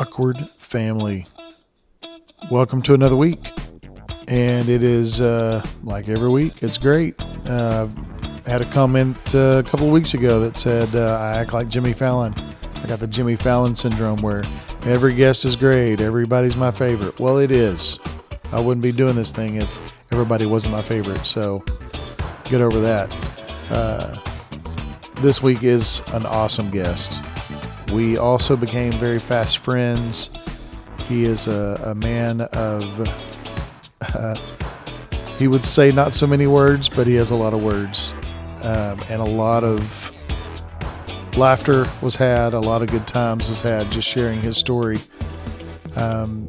Awkward family. Welcome to another week. And it is uh, like every week, it's great. Uh, had a comment uh, a couple weeks ago that said uh, I act like Jimmy Fallon. I got the Jimmy Fallon syndrome where every guest is great, everybody's my favorite. Well, it is. I wouldn't be doing this thing if everybody wasn't my favorite. So get over that. Uh, this week is an awesome guest. We also became very fast friends. He is a, a man of, uh, he would say not so many words, but he has a lot of words. Um, and a lot of laughter was had, a lot of good times was had just sharing his story. Um,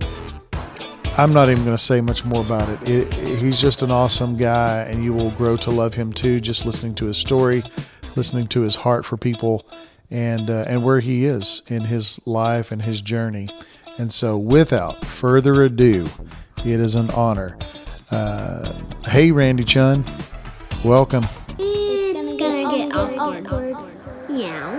I'm not even going to say much more about it. it. He's just an awesome guy, and you will grow to love him too, just listening to his story, listening to his heart for people, and uh, and where he is in his life and his journey. And so, without further ado, it is an honor. Uh, hey, Randy Chunn, welcome. It's gonna get awkward. Meow. That's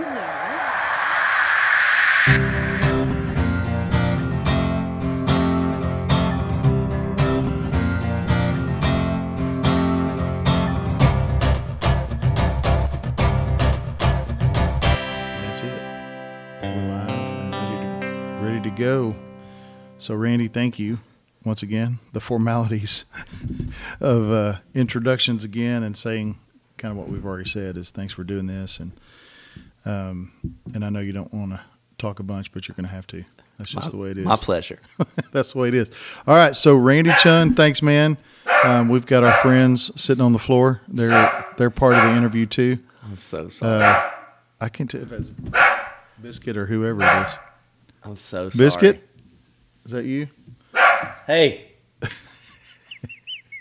go. So, Randy, thank you once again. The formalities of uh, introductions again and saying kind of what we've already said is thanks for doing this. And um, and I know you don't want to talk a bunch, but you're going to have to. That's just the way it is. My pleasure. That's the way it is. All right. So, Randy Chunn, thanks, man. Um, we've got our friends sitting on the floor. They're they're part of the interview too. I'm so sorry. Uh, I can't tell if it's Biscuit or whoever it is. I'm so sorry. Biscuit? Is that you? Hey.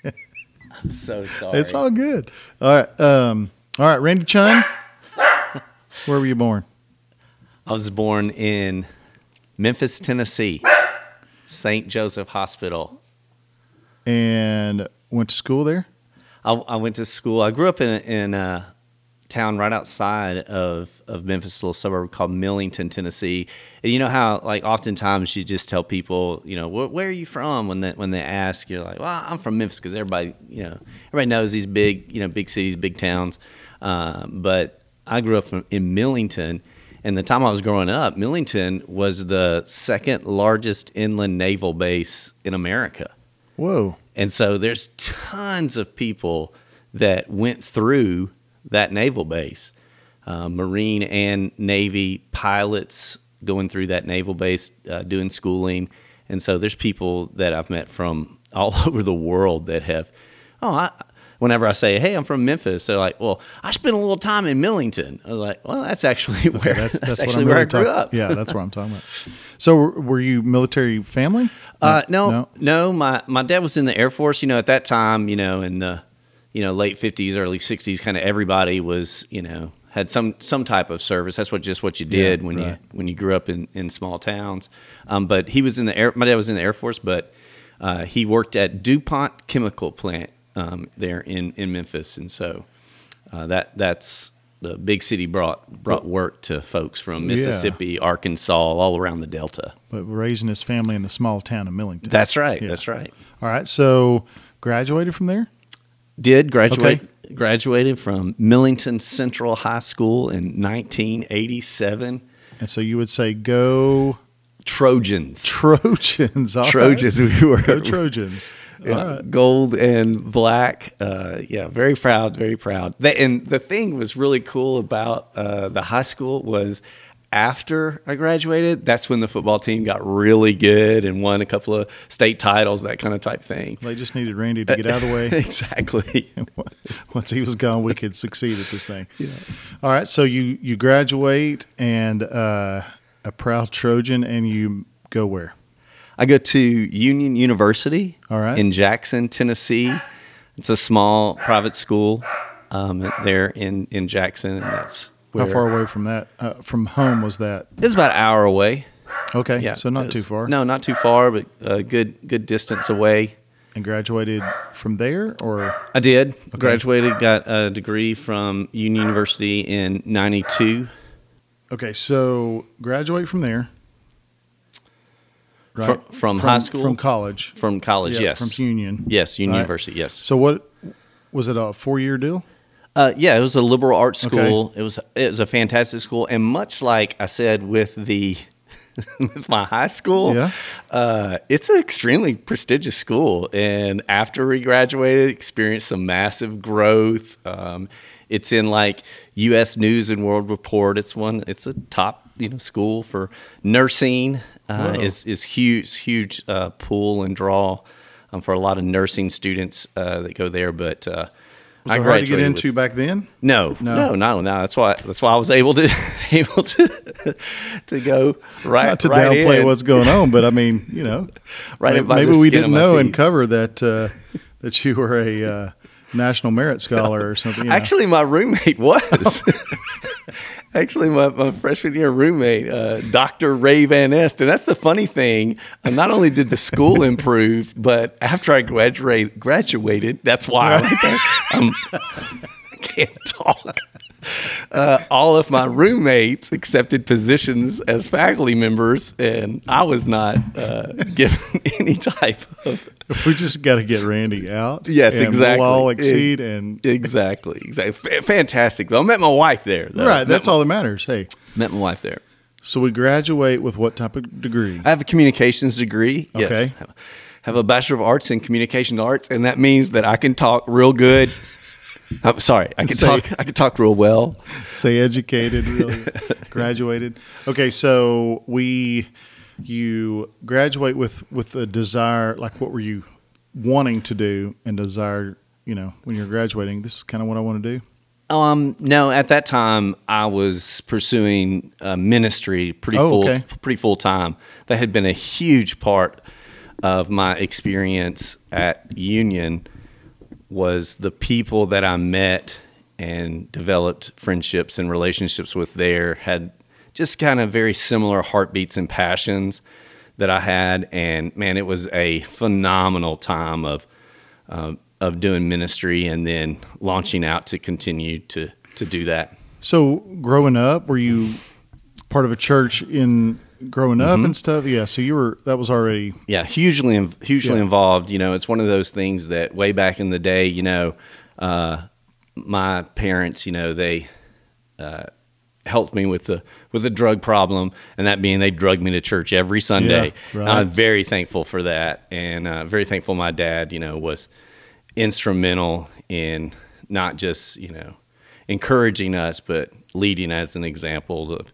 I'm so sorry. It's all good. All right. Um, all right, Randy Chunn. Where were you born? I was born in Memphis, Tennessee, St. Joseph Hospital. And went to school there? I, I went to school. I grew up in in a town right outside of, of Memphis, a little suburb called Millington, Tennessee. And you know how, like, oftentimes you just tell people, you know, where, where are you from? When they, when they ask, you're like, well, I'm from Memphis because everybody, you know, everybody knows these big, you know, big cities, big towns. Um, but I grew up from, in Millington. And the time I was growing up, Millington was the second largest inland naval base in America. Whoa. And so there's tons of people that went through that naval base, uh, Marine and Navy pilots going through that naval base, uh, doing schooling. And so there's people that I've met from all over the world that have, oh, I, whenever I say, hey, I'm from Memphis, they're like, well, I spent a little time in Millington. I was like, well, that's actually where, That's, that's, that's, what actually I'm where really I grew talking- up. Yeah, that's what I'm talking about. So, were- you military family? Uh, no, no, My my dad was in the Air Force. You know, at that time, you know, in the you know late fifties, early sixties, kind of everybody was you know had some some type of service. That's what just what you did Yeah, when right. you when you grew up in in small towns. Um, but he was in the air. My dad was in the Air Force, but uh, he worked at DuPont Chemical Plant um, there in in Memphis, and so uh, that that's. The big city brought brought work to folks from Mississippi, Arkansas, all around the Delta. But raising his family in the small town of Millington. That's right. Yeah. That's right. All right. So, graduated from there? Did graduate graduated from Millington Central High School in 1987. And so you would say, go Trojans. Trojans. All right. Trojans. We were Go Trojans. Right. gold and black. Uh, yeah, very proud, very proud. And the thing was really cool about uh, the high school was after I graduated, that's when the football team got really good and won a couple of state titles, that kind of type thing. They just needed Randy to get out of the way. exactly. Once he was gone, we could succeed at this thing. Yeah. All right. So you you graduate and uh, a proud Trojan, and you go where? I go to Union University All right. in Jackson, Tennessee. It's a small private school um, there in, in Jackson, and that's where How far away from that? Uh, from home was that? It's about an hour away. Okay. Yeah, So not too far. No, not too far, but a good good distance away. And graduated from there, or I did graduated, got a degree from Union University in '92. okay. So graduate from there. right? Fr- from high school? from college, from college. Yeah, yes, from Union. Yes, Union Right. University. Yes. So what was it a four year deal? Uh, yeah, it was a liberal arts Okay. school. It was it was a fantastic school, and much like I said with the with my high school, Yeah. uh, it's an extremely prestigious school. And after we graduated, experienced some massive growth. Um, it's in like U.S. News and World Report. It's one. It's a top you know school for nursing. Uh, is is huge huge uh, pull and draw um, for a lot of nursing students uh, that go there. But Was it hard to get with- into back then? no, No. no, no, no, That's why. That's why I was able to able to to go right. Not to right downplay in. what's going on, but I mean, you know, Right may- in by maybe we didn't know and cover that uh, that you were a uh, national merit scholar or something. you know. Actually, my roommate was. Actually, my, my freshman year roommate, uh, Dr. Ray Van Neste. And that's the funny thing. Uh, not only did the school improve, but after I graduate, graduated, that's why I'm, right I'm, I can't talk. Uh, all of my roommates accepted positions as faculty members, and I was not uh, given any type of we just got to get Randy out. Yes, and exactly. We'll all exceed and exactly, exactly. F- fantastic. Though I met my wife there. Though. right. That's my- all that matters. Hey, Met my wife there. so we graduate with what type of degree? I have a communications degree. Yes. Okay. Have- Have a bachelor of arts in communication arts, and that means that I can talk real good. I'm sorry, I can Say- talk. I can talk real well. Say educated, really graduated. Okay, so we you graduate with with a desire. Like, what were you wanting to do and desire? You know, when you're graduating, this is kind of what I want to do. Um, no, at that time I was pursuing uh, ministry pretty Oh, full, okay. pretty full time. That had been a huge part of my experience at Union. Was the people that I met and developed friendships and relationships with there had just kind of very similar heartbeats and passions that I had, and man, it was a phenomenal time of uh, of doing ministry and then launching out to continue to to do that. So, growing up, were you part of a church in growing up Mm-hmm. and stuff? Yeah. So you were. That was already. Yeah, hugely hugely Yeah. involved. You know, it's one of those things that way back in the day, you know, uh, my parents, you know, they uh, helped me with the with the drug problem, and that being they drugged me to church every Sunday. right. I'm very thankful for that, and uh, very thankful my dad, you know, was instrumental in not just you know encouraging us, but leading as an example of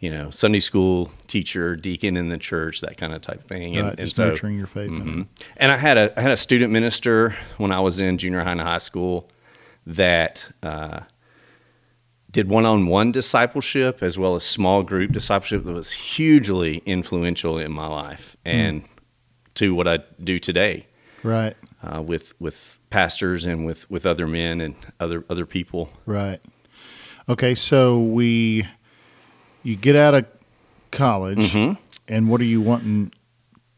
you know Sunday school teacher, deacon in the church, that kind of type thing. And, right, and just so, nurturing your faith. Mhm. And I had a I had a student minister when I was in junior high and high school that uh, did one on one discipleship as well as small group discipleship that was hugely influential in my life and to what I do today Right. uh, with with pastors and with, with other men and other other people. Right. Okay, so we you get out of college Mhm. and what are you wanting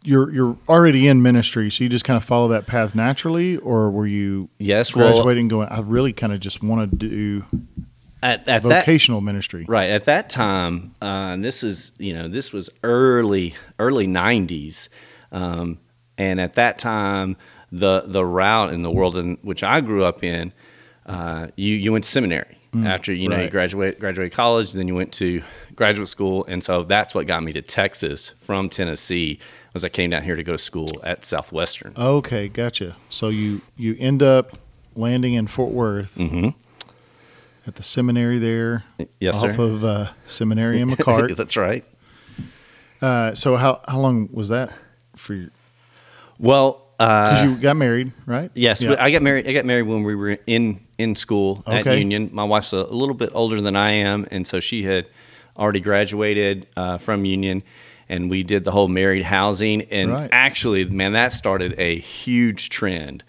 you're you're already in ministry, so you just kind of follow that path naturally or were you Yes, well, graduating going I really kind of just want to do at, at that vocational ministry. Right at that time, uh, and this is you know this was early early '90s, um, and at that time the the route in the world in which I grew up in, uh, you you went to seminary after you know you right. graduate graduated college, then you went to graduate school, and so that's what got me to Texas from Tennessee. Was I came down here to go to school at Southwestern. Okay, gotcha. So you you end up landing in Fort Worth hmm at the seminary there Yes, off sir. of uh, seminary in McCart. that's right. uh, so how how long was that for you? Well, uh, Because you got married, right? Yes, Yeah. I got married. I got married when we were in in school at Union. My wife's a, a little bit older than I am, and so she had already graduated uh, from Union, and we did the whole married housing. And Right. actually, man, that started a huge trend.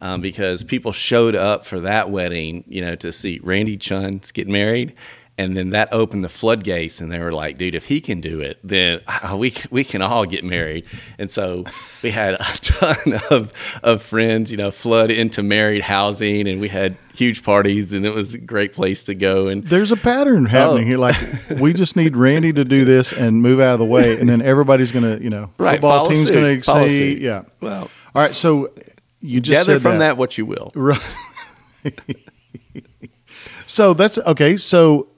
Um, because people showed up for that wedding, you know, to see Randy Chunn's get married, And then that opened the floodgates, and they were like, "Dude, if he can do it, then uh, we we can all get married." And so we had a ton of of friends, you know, flood into married housing, and we had huge parties, and it was a great place to go. And There's a pattern happening Oh. here. Like we just need Randy to do this and move out of the way, and then everybody's gonna, you know, Right, football follow team's suit, gonna exceed. Yeah. well, All right. So you just gather said from that. what you will. Right. so that's okay. So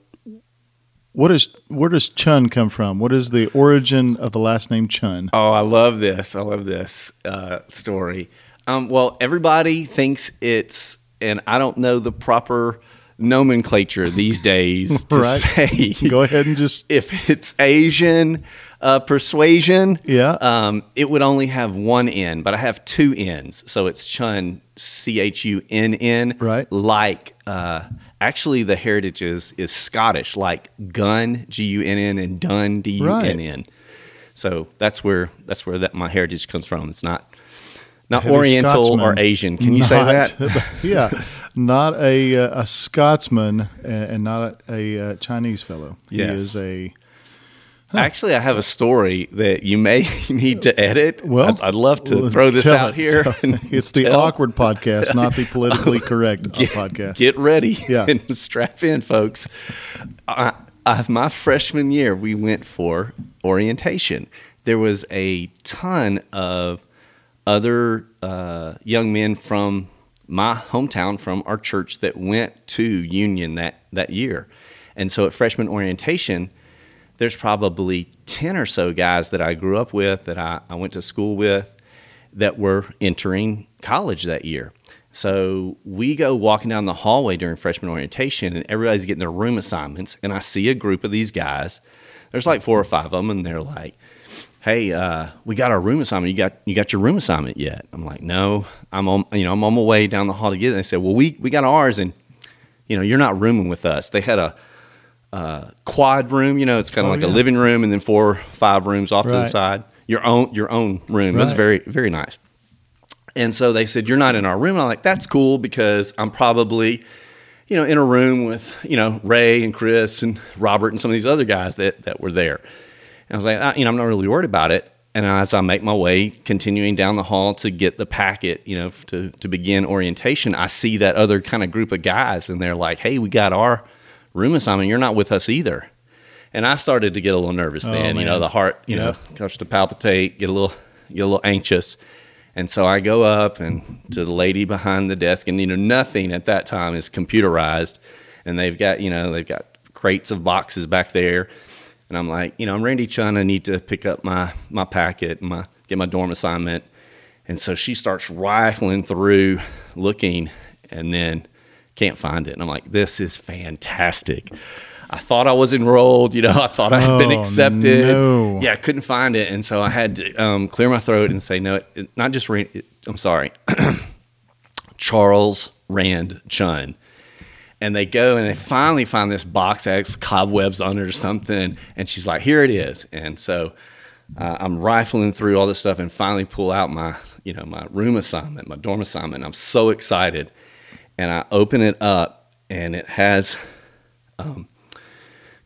what is where does Chunn come from? What is the origin of the last name Chunn? Oh, I love this. I love this uh, story. Um, well, everybody thinks it's, and I don't know the proper nomenclature these days to Right. say Go ahead and just if it's Asian uh, persuasion. Yeah. Um, it would only have one N, but I have two N's, so it's Chunn, C H U N N. Right. Like, uh, actually, the heritage is is Scottish, like gun, G U N N, and dun, D U N N. So that's where that's where that my heritage comes from. It's not not Oriental or Asian. Can you say that? yeah, not a uh, a Scotsman and, not a, a uh, Chinese fellow. He is a Actually, I have a story that you may need to edit. well. I'd, I'd love to throw this out it. here. It's the awkward podcast, not the politically correct podcast. Get ready Yeah. and strap in, folks. I, I, my freshman year, we went for orientation. There was a ton of other uh, young men from my hometown, from our church, that went to Union that, that year. And so at freshman orientation, there's probably 10 or so guys that I grew up with, that I, I went to school with, that were entering college that year. So we go walking down the hallway during freshman orientation, and everybody's getting their room assignments. And I see a group of these guys. There's like four or five of them, and they're like, "Hey, uh, we got our room assignment. You got you got your room assignment yet?" I'm like, "No, I'm on you know I'm on my way down the hall to get it." And they said, "Well, we we got ours, and you know you're not rooming with us." They had a uh, quad room. You know, it's kind of Oh, like yeah. a living room and then four, five rooms off to the side. Your own, your own room. It was very, very nice. And so they said, "You're not in our room." And I'm like, "That's cool because I'm probably, you know, in a room with you know Ray and Chris and Robert and some of these other guys that that were there." And I was like, "Ah, "You know, I'm not really worried about it." And as I make my way, continuing down the hall to get the packet, you know, to to begin orientation, I see that other kind of group of guys, and they're like, "Hey, we got our room assignment. You're not with us either." And I started to get a little nervous Oh, then. You know, the heart, you know, starts to palpitate, get a little, get a little anxious. And so I go up and to the lady behind the desk, and you know, nothing at that time is computerized, and they've got, you know, they've got crates of boxes back there, and I'm like, you know, I'm Randy Chunn. I need to pick up my my packet, my get my dorm assignment, and so she starts rifling through, looking, and then can't find it, and I'm like, this is fantastic. I thought I was enrolled, you know, I thought I had been Oh, accepted. no. Yeah, I couldn't find it, and so I had to um, clear my throat and say no. It, it- not just Rand. It, I'm sorry, Charles Rand Chunn. And they go and they finally find this box X cobwebs on it or something, and she's like, "Here it is." And so uh, I'm rifling through all this stuff and finally pull out my, you know, my room assignment, my dorm assignment. I'm so excited, and I open it up, and it has um,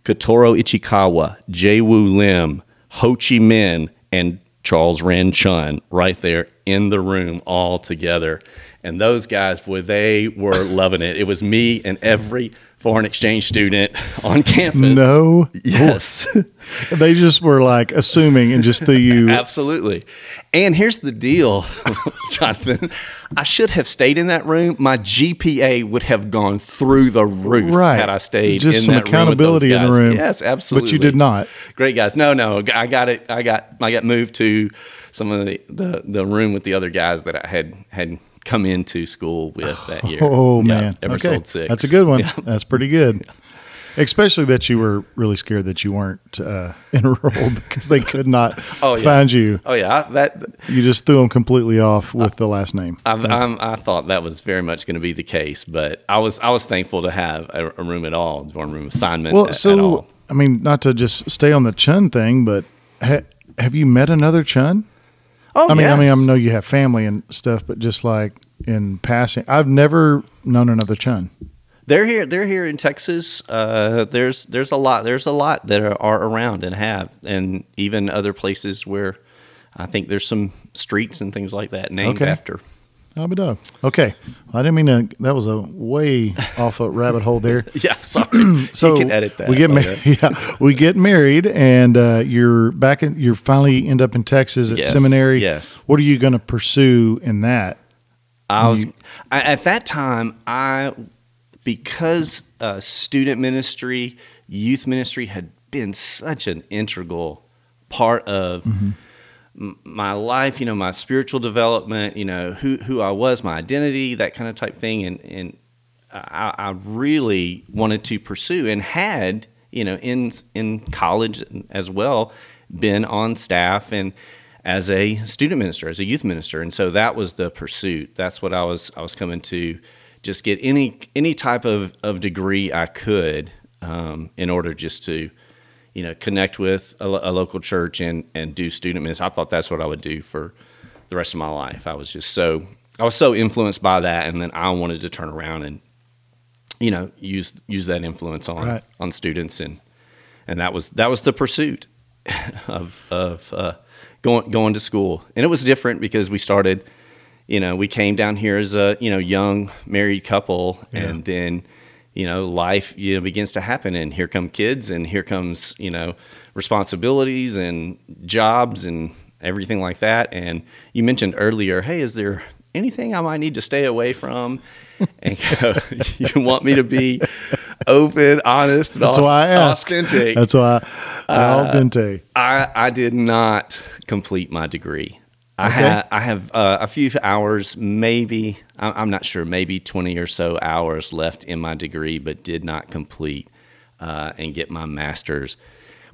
Katoro Ichikawa, Jae Lim, Ho Chi Minh, and Charles Rand Chunn right there in the room all together. And those guys, boy, they were loving it. It was me and every foreign exchange student on campus. No, Yes. they just were like assuming and just threw you. Absolutely. And here's the deal, Jonathan. I should have stayed in that room. My GPA would have gone through the roof Right. had I stayed Just in some that room with those accountability in the room. Yes, absolutely. But you did not. Great guys. No, no. I got it. I got I got moved to some of the, the, the room with the other guys that I had had come into school with that year. Oh Yeah, man, Ever okay. sold six. That's a good one. Yeah. That's pretty good. Especially that you were really scared that you weren't uh, enrolled because they could not Oh, yeah. find you. Oh yeah, that You just threw them completely off with the last name. I, I'm, I thought that was very much going to be the case, but I was I was thankful to have a, a room at all, dorm room assignment. well, at, at so all. I mean, not to just stay on the Chunn thing, but ha- have you met another Chunn? Oh, I mean, I mean, I know you have family and stuff, but just like in passing, I've never known another Chunn. They're here. They're here in Texas. Uh, there's there's a lot. There's a lot that are, are around and have, and even other places where I think there's some streets and things like that named Okay. after. I'll be done. Okay. I didn't mean to. That was a way off a rabbit hole there. Yeah, sorry. So you can edit that. we get married. Yeah, we get married, and uh, you're back. In, you're finally end up in Texas at Yes, seminary. yes. What are you going to pursue in that? I was I, at that time. I because uh, student ministry, youth ministry had been such an integral part of m- my life. You know, my spiritual development. You know, who who I was, my identity, that kind of type thing, and and I, I really wanted to pursue and had you know in in college as well been on staff and as a student minister as a youth minister and so that was the pursuit that's what i was i was coming to just get any any type of, of degree i could um, in order just to you know connect with a, a local church and and do student ministry. I thought that's what i would do for the rest of my life. I was just so i was so influenced by that and then i wanted to turn around and you know use use that influence on Right. on students and and that was that was the pursuit of of uh, going going to school. And it was different because we started you know we came down here as a you know young married couple and then you know life you know begins to happen and here come kids and here comes you know responsibilities and jobs and everything like that and you mentioned earlier hey is there anything i might need to stay away from and go, you want me to be open honest and That's au- why I asked. authentic That's why. Al dente. I, I did not complete my degree. I Okay. I have uh, a few hours, maybe I- I'm not sure, maybe 20 or so hours left in my degree, but did not complete uh, and get my master's,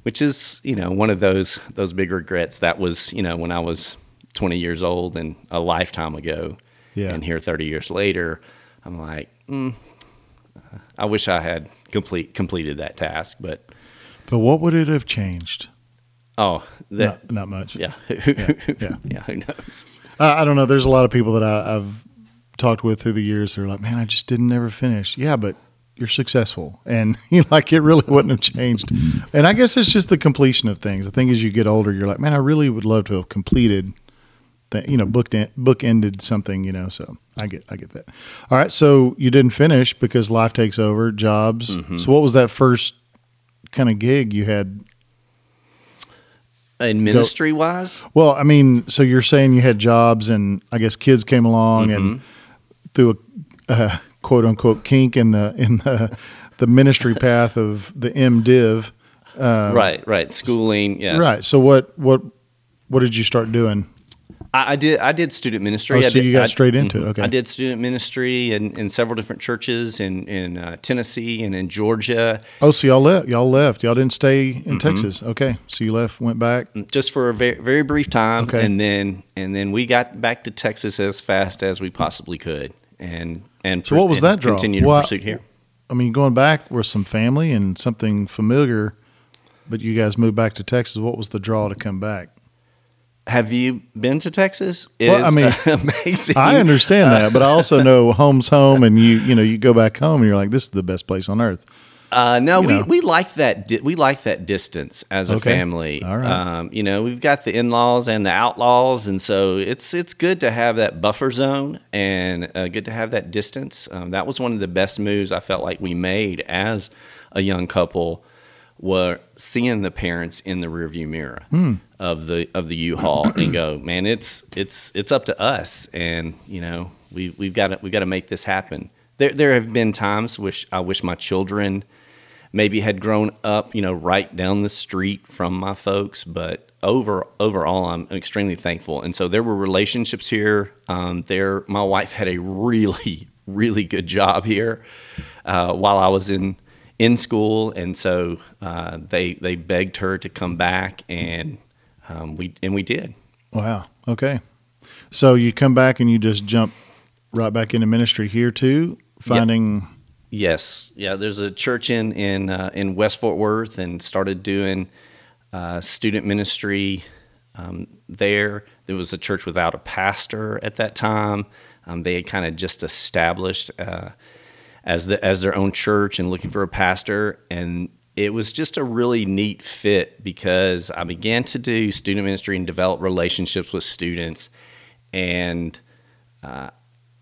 which is you know one of those those big regrets. That was you know when I was 20 years old and a lifetime ago, Yeah. and here 30 years later, I'm like, mm, I wish I had complete completed that task, but But what would it have changed? oh, that, not, not much. Yeah. yeah. yeah. Who knows? Uh, I don't know. There's a lot of people that I, I've talked with through the years. They're like, "Man, I just didn't ever finish." Yeah, but you're successful, and you know, like it really wouldn't have changed. And I guess it's just the completion of things. I think as you get older, you're like, "Man, I really would love to have completed." That you know, booked in, book ended something. You know, so I get I get that. All right, so you didn't finish because life takes over, jobs. Mm-hmm. So what was that first kind of gig you had? In ministry wise, Well, I mean, so you're saying you had jobs, and I guess kids came along and mm-hmm. Through a uh, quote unquote kink in the in the the ministry path of the MDiv. right, right. Schooling, yes. Um, Right. So what what what did you start doing? I, I did. I did student ministry. Oh, I so did, you got I- straight into it. mhm. Okay. I did student ministry in, in several different churches in in uh, Tennessee and in Georgia, Oh, so y'all left. Y'all left. Y'all didn't stay in Texas. Okay. So you left, went back. just for a very very brief time, Okay. and then and then we got back to Texas as fast as we possibly could, and and So what was that draw? Continued Why- pursuit here. I mean, going back with some family and something familiar, but you guys moved back to Texas. What was the draw to come back? Have you been to Texas? It Well, I mean, amazing. I understand that, but I also know home's home, and you you know you go back home and you're like, this is the best place on earth. Uh, no, you we, know. we like that. Di- we like that distance as a Okay. family. All right. Um, you know, we've got the in-laws and the outlaws, and so it's it's good to have that buffer zone and uh, good to have that distance. Um, that was one of the best moves I felt like we made as a young couple. Were seeing the parents in the rearview mirror Hmm. of the of the U-Haul and go, man, it's it's it's up to us, and you know we we've got to we got to make this happen. There there have been times which I wish my children maybe had grown up, you know, right down the street from my folks, but over overall, I'm extremely thankful. And so there were relationships here. Um, there, my wife had a really, really good job here uh, while I was in in school, and so uh, they they begged her to come back, and um, we and we did. Wow. Okay. So you come back and you just jump right back into ministry here too, finding. Yes, yeah. There's a church in in uh, in West Fort Worth, and started doing uh, student ministry um, there. There was a church without a pastor at that time. Um, they had kind of just established uh, as the as their own church and looking for a pastor and it was just a really neat fit because I began to do student ministry and develop relationships with students and uh,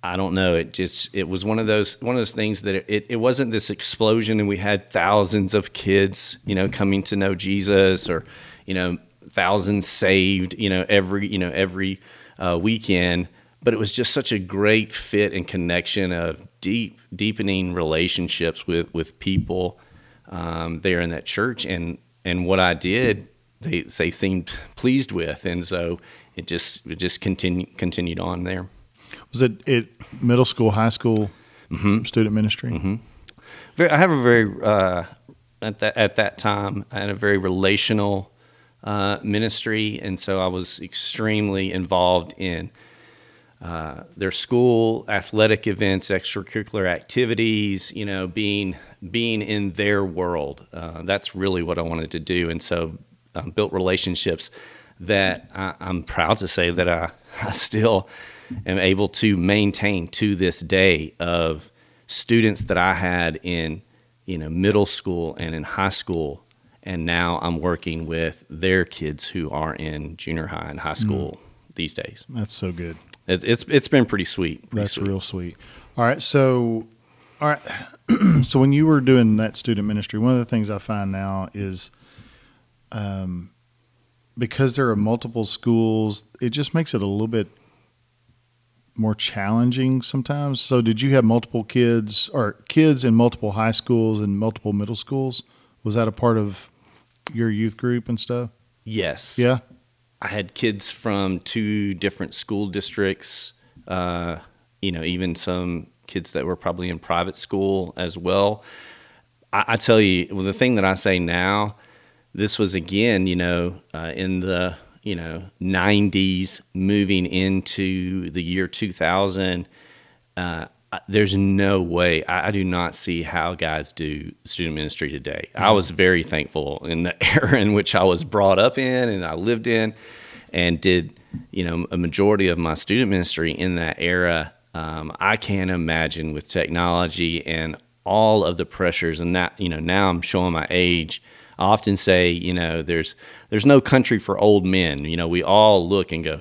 I don't know. It just it was one of those one of those things that it, it wasn't this explosion and we had thousands of kids, you know, coming to know Jesus or, you know, thousands saved, you know, every you know every uh, weekend. But it was just such a great fit and connection of deep deepening relationships with with people um, there in that church, and and what I did, they they seemed pleased with, and so it just it just continued continued on there. Was it it middle school, high school Mm-hmm. student ministry? very, I have a very uh, at that at that time I had a very relational uh, ministry, and so I was extremely involved in uh, their school athletic events, extracurricular activities. You know, being being in their world. Uh, that's really what I wanted to do, and so um, built relationships that I, I'm proud to say that I, I still am able to maintain to this day of students that I had in you know middle school and in high school and now I'm working with their kids who are in junior high and high school these days. That's so good. It's, it's it's been pretty sweet. pretty That's sweet. real sweet. All right, so all right, so when you were doing that student ministry, one of the things I find now is, um, because there are multiple schools, it just makes it a little bit more challenging sometimes. So, did you have multiple kids or kids in multiple high schools and multiple middle schools? Was that a part of your youth group and stuff? Yes. Yeah. I had kids from two different school districts. Uh, you know, even some kids that were probably in private school as well. I, I tell you, well, the thing that I say now, this was again, you know, uh, in the you know 90s, moving into the year 2000. Uh, there's no way I, I do not see how guys do student ministry today. I was very thankful in the era in which I was brought up in and I lived in, and did you know a majority of my student ministry in that era. Um, I can't imagine with technology and all of the pressures and that you know now I'm showing my age. I often say you know there's there's no country for old men. You know we all look and go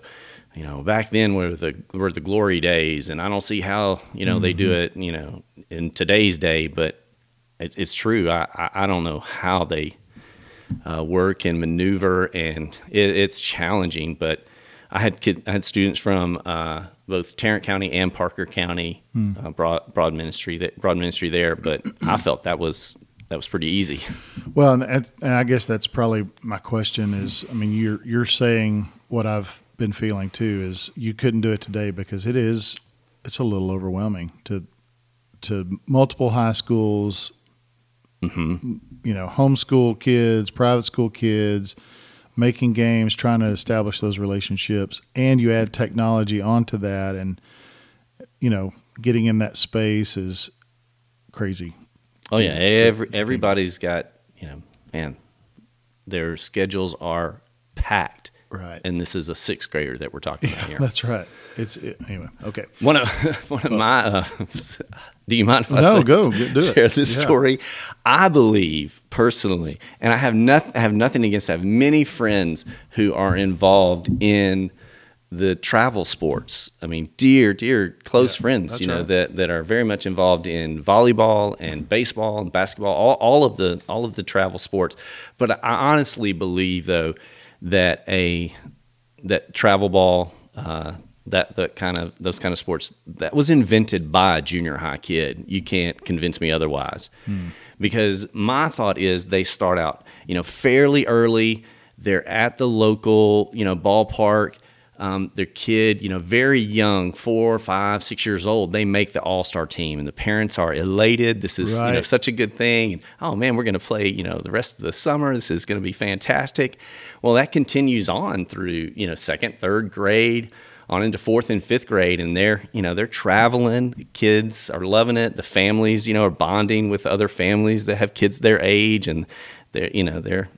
you know, back then were the were the glory days, and I don't see how you know they do it, you know, in today's day. But it's it's true. I I, I don't know how they uh, work and maneuver, and it, it's challenging. But I had kid, I had students from uh, both Tarrant County and Parker County, uh, broad broad ministry that broad ministry there. But I felt that was that was pretty easy. Well, and, and I guess that's probably my question is, I mean, you're you're saying what I've been feeling too is you couldn't do it today because it is it's a little overwhelming to to multiple high schools, mm-hmm. you know, homeschool kids, private school kids, making games, trying to establish those relationships, and you add technology onto that, and you know, getting in that space is crazy. Oh yeah, every everybody's got you know, man, their schedules are packed. Right. And this is a sixth grader that we're talking about here. That's right. It's it, anyway. Okay. One of one of my. Uh, do you mind if I No, say- go, do it. share this Yeah. story? I believe personally, and I have nothing. I have nothing against. I have many friends who are involved in the travel sports. I mean, dear, dear, close friends. You know right. that that are very much involved in volleyball and baseball and basketball. All, all of the all of the travel sports. But I honestly believe though that a that travel ball, uh, that that kind of those kind of sports, that was invented by a junior high kid. You can't convince me otherwise, because my thought is they start out, you know, fairly early. They're at the local, you know, ballpark. Um, their kid, you know, very young, four, five, six years old, they make the all star team, and the parents are elated. This is, you know, such a good thing. And, oh man, we're going to play, you know, the rest of the summer. This is going to be fantastic. Well, that continues on through, you know, second, third grade, on into fourth and fifth grade, and they're, you know, they're traveling. The kids are loving it. The families, you know, are bonding with other families that have kids their age, and they're, you know, they're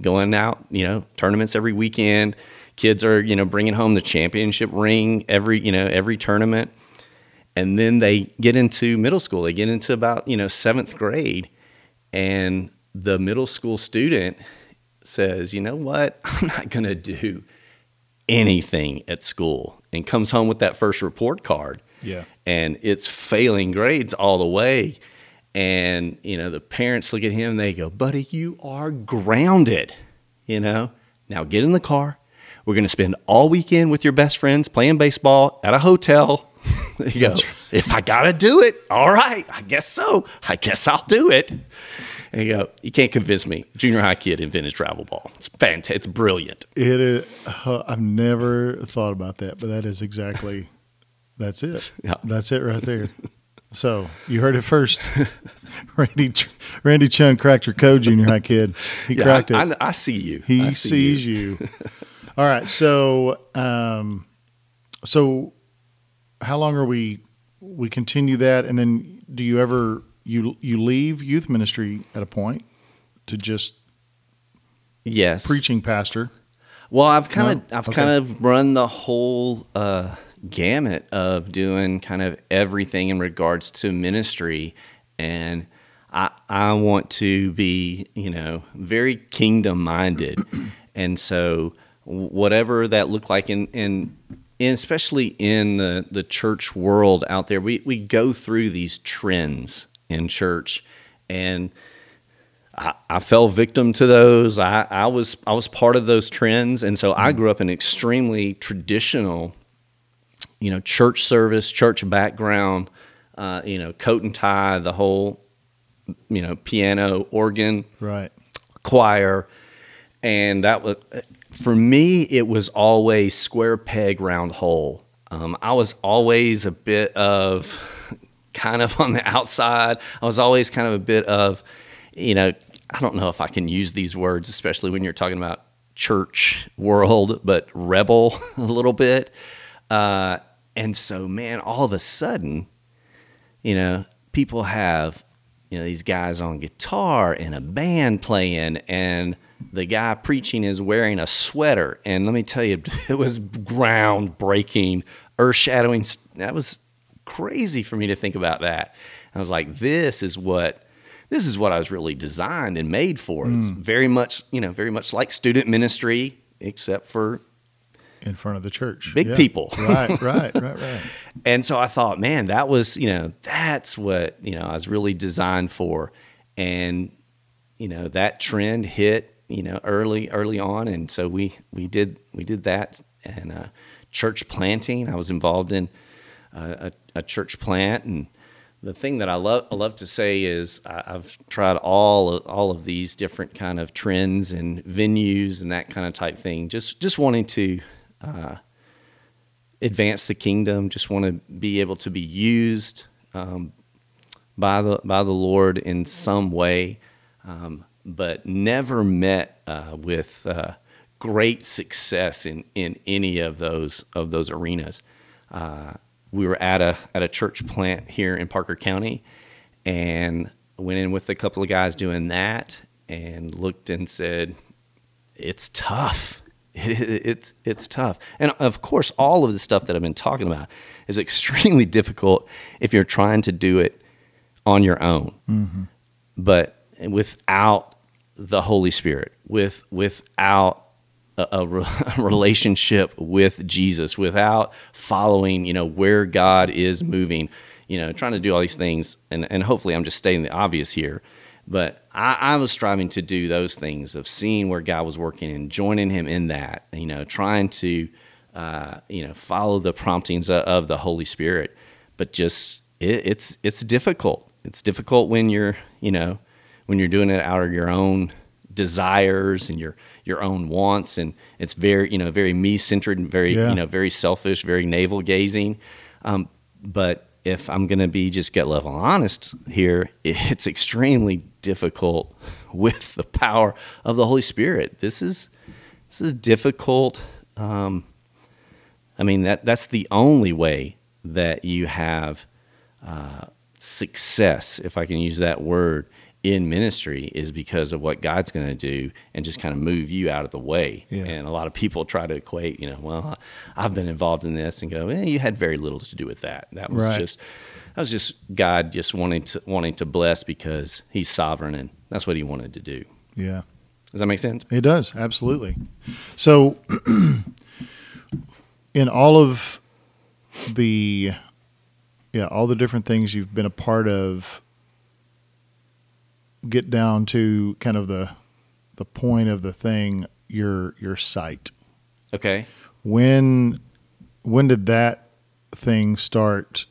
going out, you know, tournaments every weekend. Kids are, you know, bringing home the championship ring every, you know, every tournament and then they get into middle school. They get into about you know seventh grade, and the middle school student says, "You know what? I'm not going to do anything at school," and comes home with that first report card. Yeah. and it's failing grades all the way. And you know the parents look at him. They go, "Buddy, you are grounded." You know. Now get in the car. We're going to spend all weekend with your best friends playing baseball at a hotel. you go, if I got to do it, all right, I guess so. I guess I'll do it. And you go, you can't convince me. Junior high kid invented travel ball. It's fantastic. It's brilliant. It is. Uh, I've never thought about that, but that is exactly. That's it. Yeah. That's it right there. So you heard it first. Randy Randy Chunn cracked your code, junior high kid. He Yeah, cracked I, it. I, I see you. he see sees you. All right. So, um, so how long are we? We continue that, and then do you ever you you leave youth ministry at a point to just Yes. preaching pastor? Well, I've kind of No? I've Okay. kind of run the whole uh, gamut of doing kind of everything in regards to ministry, and I I want to be you know very kingdom minded, and so whatever that looked like in in. And especially in the, the church world out there, we, we go through these trends in church. And I, I fell victim to those. I, I was I was part of those trends, and so I grew up in extremely traditional, you know, church service, church background, uh, you know, coat and tie, the whole, you know, piano, organ, Right. choir, and that was for me. It was always square peg round hole. Um, I was always a bit of kind of on the outside. I was always kind of a bit of, you know, I don't know if I can use these words, especially when you're talking about church world, but rebel a little bit. Uh, and so, man, all of a sudden, you know, people have, you know, these guys on guitar and a band playing, and the guy preaching is wearing a sweater. And let me tell you, it was groundbreaking, earth shadowing. That was crazy for me to think about that. I was like, this is what. This is what I was really designed and made for. It's hmm. very much, you know, very much like student ministry, except for in front of the church. Big people. right, right, right, right. and so I thought, man, that was, you know, that's what, you know, I was really designed for. And, you know, that trend hit, you know, early, early on. And so we, we did, we did that and, uh, church planting. I was involved in a, a church plant. And the thing that I love, I love to say is I, I've tried all, of, all of these different kind of trends and venues and that kind of type thing. Just, just wanting to, uh, advance the kingdom. Just want to be able to be used um, by the by the Lord in some way, um, but never met uh, with uh, great success in in any of those of those arenas. Uh, we were at a at a church plant here in Parker County, and went in with a couple of guys doing that, and looked and said, "It's tough." It, it's it's tough, and of course, all of the stuff that I've been talking about is extremely difficult if you're trying to do it on your own. But without the Holy Spirit, with without a, a re- a relationship with Jesus, without following, you know, where God is moving, you know, trying to do all these things, and and hopefully, I'm just stating the obvious here. But I, I was striving to do those things of seeing where God was working and joining Him in that, you know, trying to, uh, you know, follow the promptings of, of the Holy Spirit. But just it, it's it's difficult. It's difficult when you're, you know, when you're doing it out of your own desires and your your own wants, and it's very, you know, very me centered and very, Yeah. you know, very selfish, very navel gazing. Um, but if I'm going to be just gut level honest here, it's extremely difficult with the power of the Holy Spirit. This is this is difficult. Um, I mean that that's the only way that you have uh, success, if I can use that word, in ministry is because of what God's going to do and just kind of move you out of the way. Yeah. And a lot of people try to equate, you know, well, I've been involved in this and go, eh, you had very little to do with that. That was Right. just that was just God just wanting to wanting to bless because He's sovereign and that's what He wanted to do. Yeah. Does that make sense? It does, absolutely. So, in all of the, yeah, all the different things you've been a part of, get down to kind of the, the point of the thing, your your sight. Okay. When, when did that thing start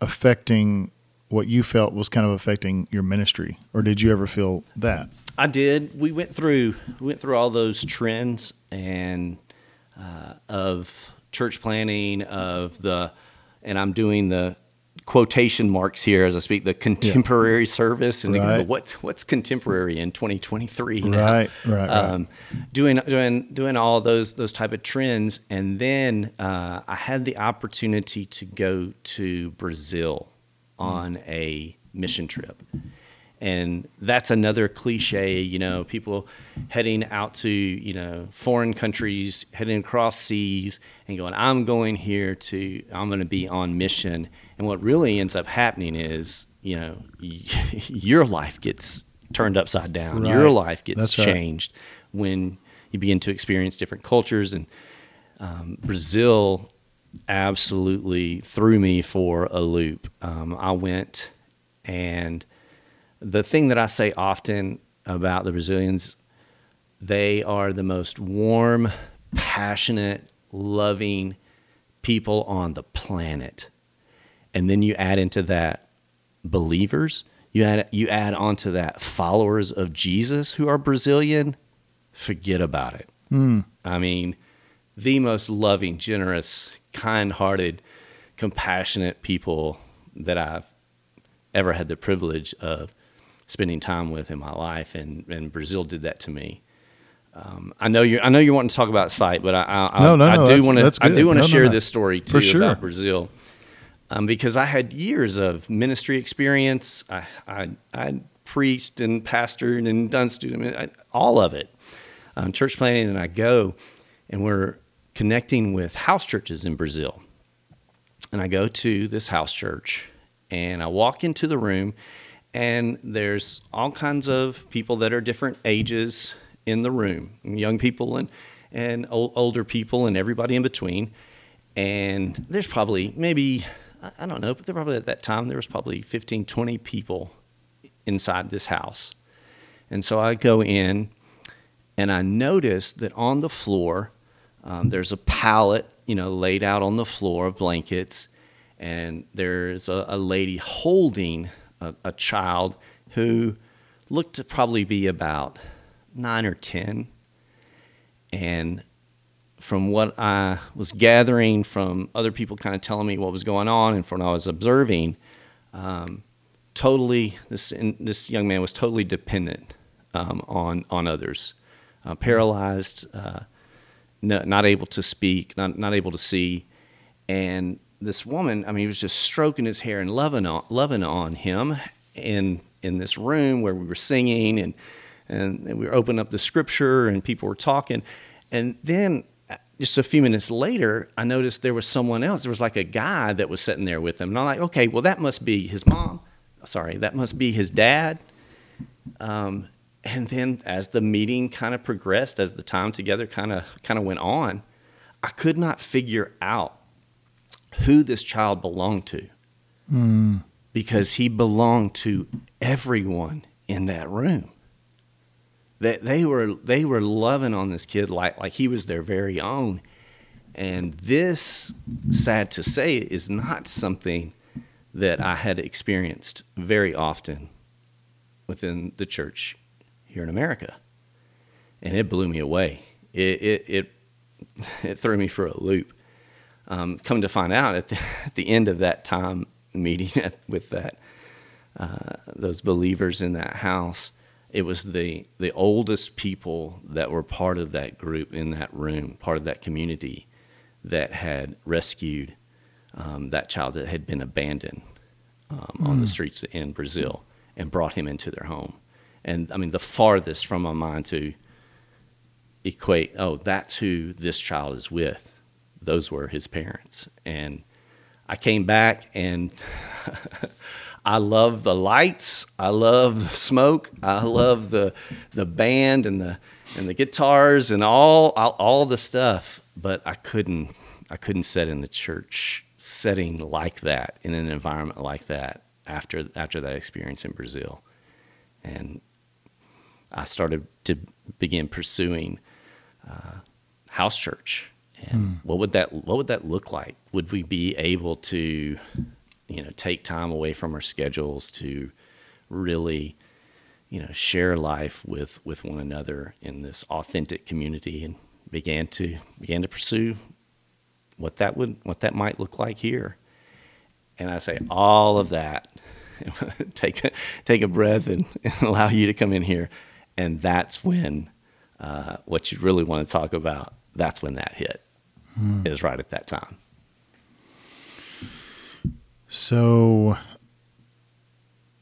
affecting what you felt was kind of affecting your ministry, or did you ever feel that? I did. We went through we went through all those trends and uh, of church planting of the, and I'm doing the quotation marks here as I speak the contemporary service and you go, Right. what what's contemporary in 2023 now? Right, right, right. Um, doing doing doing all those those type of trends and then uh, I had the opportunity to go to Brazil on a mission trip and that's another cliche you know people heading out to you know foreign countries heading across seas and going i'm going here to i'm going to be on mission and what really ends up happening is you know your life gets turned upside down your life gets That's right. changed when you begin to experience different cultures and um, brazil absolutely threw me for a loop um, i went and the thing that I say often about the Brazilians, they are the most warm, passionate, loving people on the planet. And then you add into that believers, you add you add onto that followers of Jesus who are Brazilian, forget about it. I mean, the most loving, generous, kind-hearted, compassionate people that I've ever had the privilege of spending time with in my life, and, and Brazil did that to me. Um, I know you. I know you want to talk about sight, but I, I, No, no, I, no, do want to. I do want to share this story too sure. about Brazil, um, because I had years of ministry experience. I I, I preached and pastored and done student I, all of it, um, church planting, and I go, and we're connecting with house churches in Brazil, and I go to this house church, and I walk into the room, and there's all kinds of people that are different ages in the room, young people and and ol- older people and everybody in between. And there's probably maybe I- don't know, but there probably at that time there was probably 15, 20 people inside this house. And so I go in and I notice that on the floor um, there's a pallet, you know, laid out on the floor of blankets, and there's a, a lady holding a, a child who looked to probably be about nine or ten. And from what I was gathering from other people kind of telling me what was going on and from what I was observing, um, totally this this young man was totally dependent um, on on others, uh, paralyzed, uh, no, not able to speak, not not able to see, and this woman, I mean, he was just stroking his hair and loving on loving on him in in this room where we were singing and and, we were opening up the scripture and people were talking, and then just a few minutes later, I noticed there was someone else. There was like a guy that was sitting there with him, and I'm like, okay, well that must be his mom. Sorry, that must be his dad. Um, and then as the meeting kind of progressed, as the time together kind of kind of went on, I could not figure out who this child belonged to because he belonged to everyone in that room. That they were they were loving on this kid like like he was their very own. And this, sad to say, is not something that I had experienced very often within the church here in America. And it blew me away. It it it, it threw me for a loop. Um, come to find out at the, at the end of that time meeting with that uh, those believers in that house, it was the the oldest people that were part of that group in that room, part of that community, that had rescued um, that child that had been abandoned um, on the streets in Brazil and brought him into their home. and I mean the farthest from my mind to equate. Oh, that's who this child is with. Those were his parents, and I came back and. I love the lights. I love the smoke. I love the the band and the and the guitars and all all, all the stuff. But I couldn't I couldn't sit in the church setting like that in an environment like that after after that experience in Brazil, and I started to begin pursuing uh, house church. And what would that what would that look like? Would we be able to you know take time away from our schedules to really you know share life with with one another in this authentic community and began to began to pursue what that would what that might look like here. And i say all of that take a, take a breath and, and, allow you to come in here. And that's when uh, what you really want to talk about that's when that hit mm. is right at that time so,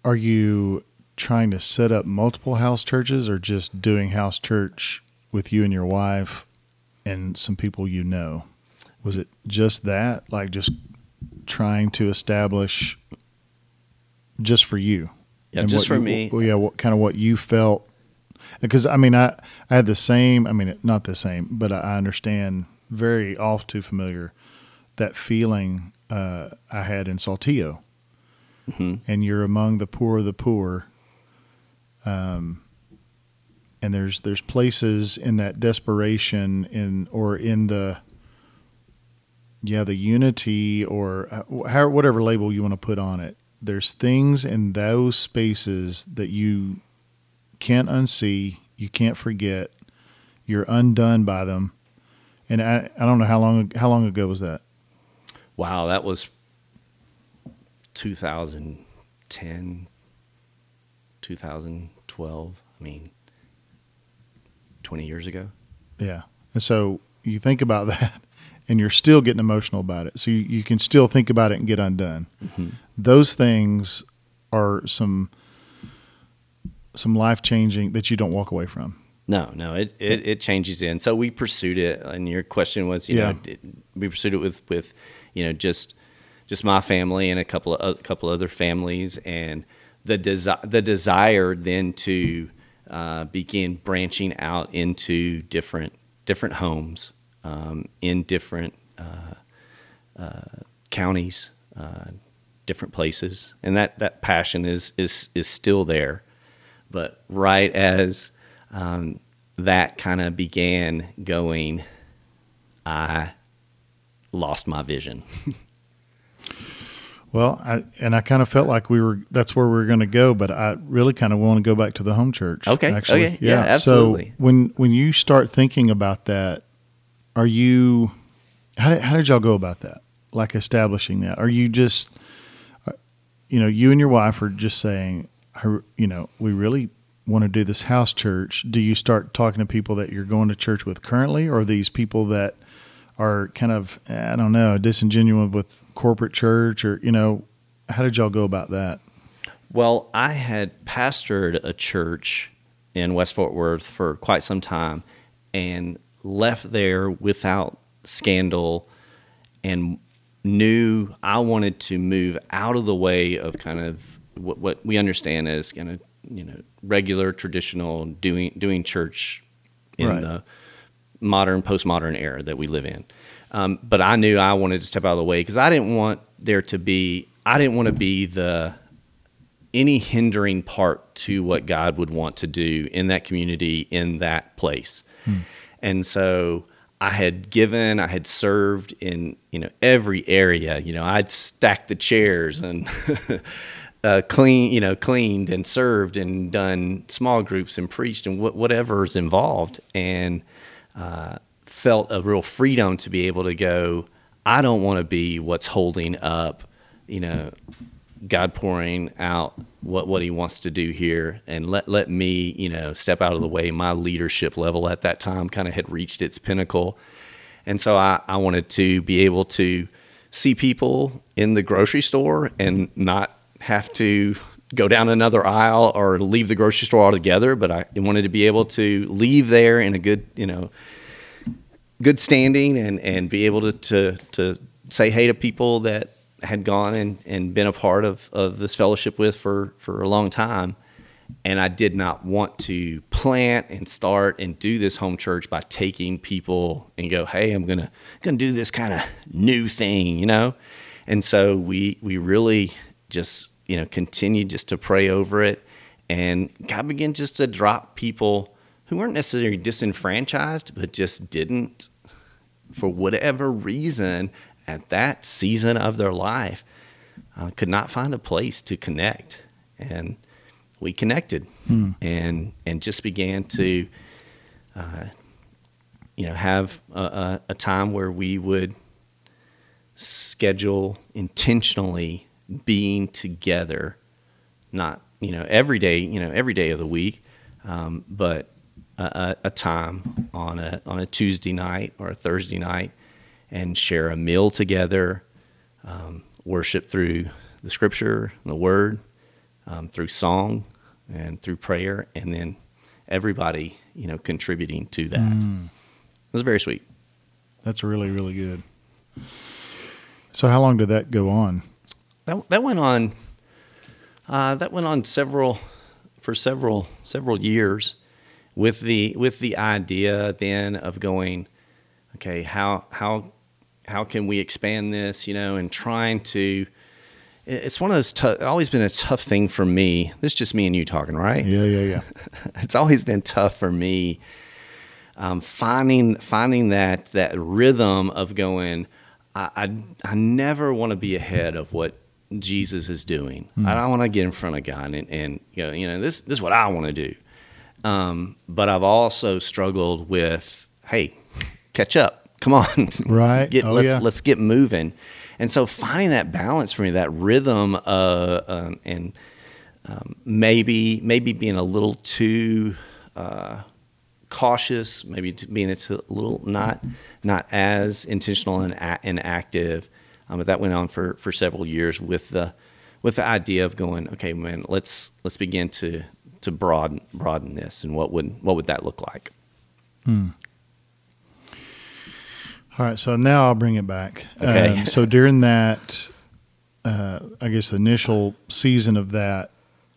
are you trying to set up multiple house churches or just doing house church with you and your wife and some people you know? Was it just that? Like just trying to establish just for you? Yeah, and just for you, me. Well, yeah, what kind of what you felt? Because I mean, I I had the same. I mean, not the same, but I understand very all too familiar that feeling uh, I had in Saltillo, mm-hmm. and you're among the poor of the poor. Um, and there's there's places in that desperation in or in the yeah the unity or uh, how, whatever label you want to put on it. There's things in those spaces that you can't unsee, you can't forget, you're undone by them. And I, I don't know how long how long ago was that? Wow, that was 2010, 2012. I mean, 20 years ago. Yeah. And so you think about that and you're still getting emotional about it. So you, you can still think about it and get undone. Mm-hmm. Those things are some some life changing that you don't walk away from. No, no, it, it, it changes in. So we pursued it, and your question was, you yeah. know, we pursued it with with you know just just my family and a couple of a couple other families, and the desi- the desire then to uh, begin branching out into different different homes um, in different uh, uh, counties, uh, different places, and that that passion is is is still there. But right as um, that kind of began going, I lost my vision. well, I, and I kind of felt like we were that's where we were going to go, but I really kind of want to go back to the home church. Okay. Actually. Okay. Yeah, yeah absolutely. So when when you start thinking about that, are you how did, how did y'all go about that? Like establishing that? Are you just uh, you know, you and your wife are just saying, you know, we really want to do this house church. Do you start talking to people that you're going to church with currently, or these people that are kind of I don't know disingenuous with corporate church or you know how did y'all go about that? Well, I had pastored a church in West Fort Worth for quite some time and left there without scandal and knew I wanted to move out of the way of kind of what, what we understand as kind of you know regular traditional doing doing church in right. the modern, postmodern era that we live in. Um, but I knew I wanted to step out of the way because I didn't want there to be, I didn't want to be the any hindering part to what God would want to do in that community, in that place. Hmm. And so I had given, I had served in, you know, every area. You know, I'd stacked the chairs and uh, clean, you know, cleaned and served and done small groups and preached and wh- whatever's involved. And uh, felt a real freedom to be able to go. I don't want to be what's holding up, you know, God pouring out what what He wants to do here, and let let me, you know, step out of the way. My leadership level at that time kind of had reached its pinnacle, and so I, I wanted to be able to see people in the grocery store and not have to go down another aisle or leave the grocery store altogether, but I wanted to be able to leave there in a good, you know, good standing and, and be able to, to, to say hey to people that had gone and, and been a part of, of this fellowship with for, for a long time. And I did not want to plant and start and do this home church by taking people and go, hey, I'm gonna gonna do this kind of new thing, you know. And so we we really just you know continued just to pray over it, and God began just to drop people who weren't necessarily disenfranchised, but just didn't, for whatever reason, at that season of their life, uh, could not find a place to connect, and we connected, Hmm. and and just began to, uh, you know, have a, a, a time where we would schedule intentionally being together, not you know every day, you know every day of the week, um, but a, a, a time on a on a Tuesday night or a Thursday night, and share a meal together, um, worship through the Scripture, and the Word, um, through song, and through prayer, and then everybody you know contributing to that. It was very sweet. That's really really good. So how long did that go on? That that went on. Uh, that went on several for several several years, with the with the idea then of going, okay, how how how can we expand this? You know, and trying to. It's one of those. Tough, always been a tough thing for me. This is just me and you talking, right? Yeah, yeah, yeah. it's always been tough for me um, finding finding that that rhythm of going. I I, I never want to be ahead of what Jesus is doing. I don't want to get in front of God and, and go, you know, this this is what I want to do. Um, but I've also struggled with, hey, catch up. Come on, Right. Get, Oh, let's yeah. let's get moving. And so finding that balance for me, that rhythm, uh, um, and um, maybe maybe being a little too uh, cautious, maybe being a little not not as intentional and, and active. Um, but that went on for, for several years with the with the idea of going, okay, man, let's let's begin to to broaden broaden this, and what would what would that look like? All right, so now I'll bring it back. Okay. Um, so during that, uh, I guess the initial season of that.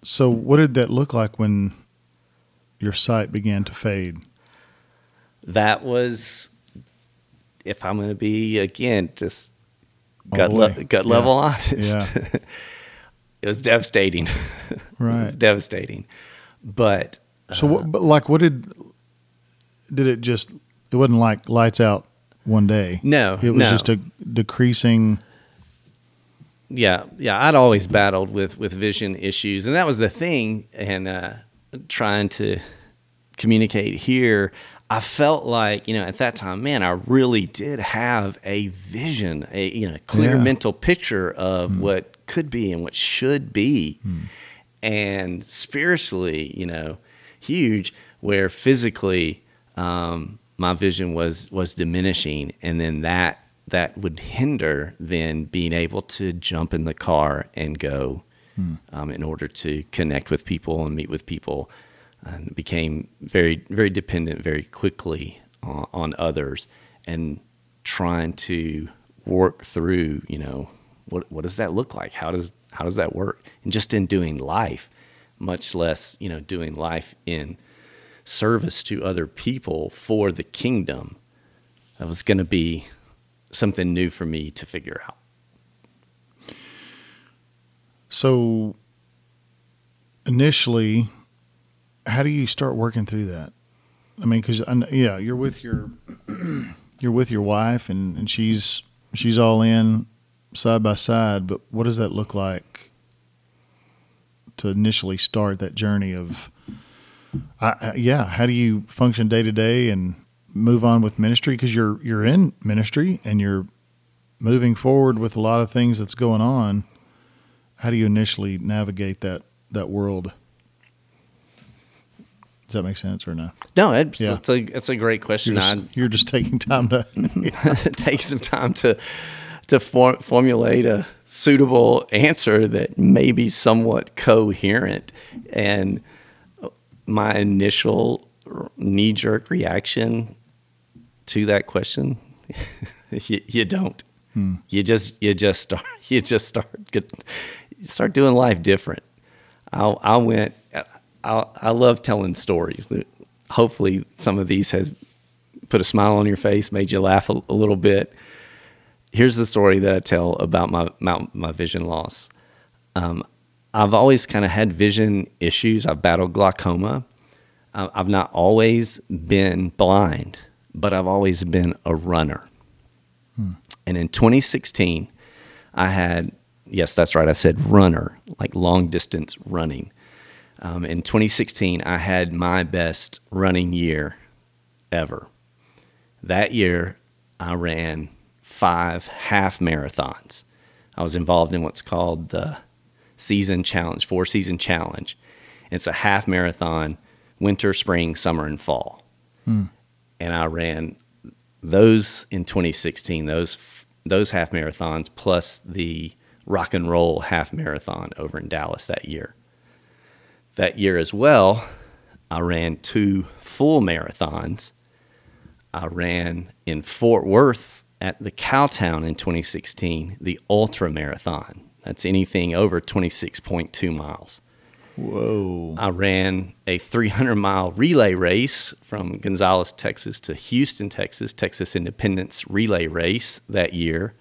So what did that look like when your sight began to fade? That was, if I'm going to be again just gut the le- gut Yeah. level honest, Yeah. it was devastating. right. it was devastating, but So what? But like, what did did it just? It wasn't like lights out one day. No, it was no. just a decreasing. yeah, yeah, I'd always battled with with vision issues, and that was the thing. And uh, trying to communicate here, I felt like you know at that time, man, I really did have a vision, a you know clear Yeah. mental picture of what could be and what should be, and spiritually, you know, huge. Where physically, um, my vision was was diminishing, and then that that would hinder then being able to jump in the car and go um, in order to connect with people and meet with people and became very very dependent very quickly on, on others and trying to work through you know what what does that look like? How does how does that work? And just in doing life much less you know doing life in service to other people for the kingdom that was going to be something new for me to figure out. So initially, how do you start working through that? I mean, because yeah, you're with your you're with your wife, and, and she's she's all in side by side. But what does that look like to initially start that journey of? I, I- yeah, how do you function day to day and move on with ministry? Because you're you're in ministry and you're moving forward with a lot of things that's going on how do you initially navigate that that world? Does that make sense or no? no it's, Yeah. it's a it's a great question You're just, you're just taking time to. take some time to to for, formulate a suitable answer that may be somewhat coherent. And my initial knee jerk reaction to that question, you, you don't. Hmm. You just you just start you just start get, start doing life different. I I went. I I love telling stories. Hopefully, some of these has put a smile on your face, made you laugh a, a little bit. Here's the story that I tell about my my, my vision loss. Um, I've always kind of had vision issues. I've battled glaucoma. I've not always been blind, but I've always been a runner. Hmm. And in 2016, I had, yes, that's right, I said runner, like long distance running. Um, in 2016, I had my best running year ever. That year, I ran five half marathons. I was involved in what's called the season challenge, four season challenge. It's a half marathon, winter, spring, summer, and fall. Hmm. And I ran those in 2016. Those those half marathons plus the rock and roll half marathon over in Dallas that year. That year as well, I ran two full marathons I ran in Fort Worth at the Cowtown in 2016, the ultra marathon. That's anything over 26.2 miles. Whoa. I ran a 300 mile relay race from Gonzales, Texas to Houston, Texas, Texas Independence Relay Race that year.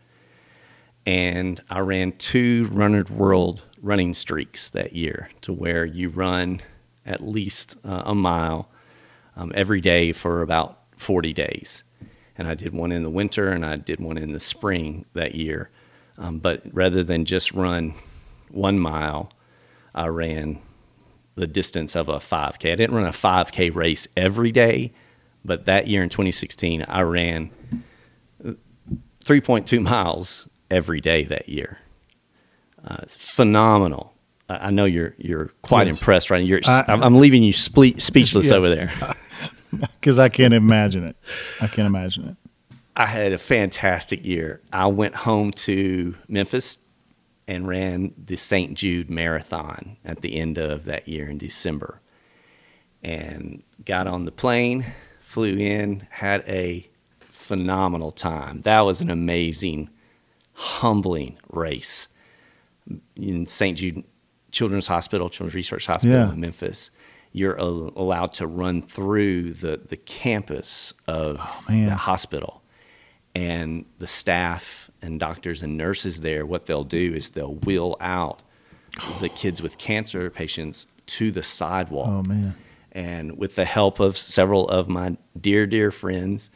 And I ran two Runner's World running streaks that year to where you run at least uh, a mile um, every day for about 40 days. And I did one in the winter and I did one in the spring that year. Um, but rather than just run one mile, I ran the distance of a 5K. I didn't run a 5K race every day, but that year in 2016, I ran 3.2 miles every day that year. Uh, phenomenal. I know you're you're quite yes. impressed, right? You're, I, am leaving you sple- speechless yes. over there. because I can't imagine it. I can't imagine it. I had a fantastic year. I went home to Memphis and ran the St. Jude Marathon at the end of that year in December. And got on the plane, flew in, had a phenomenal time. That was an amazing, humbling race in St. Jude Children's Hospital, Children's Research Hospital yeah. in Memphis you're allowed to run through the, the campus of oh, the hospital. And the staff and doctors and nurses there, what they'll do is they'll wheel out the kids with cancer patients to the sidewalk. Oh, man. And with the help of several of my dear, dear friends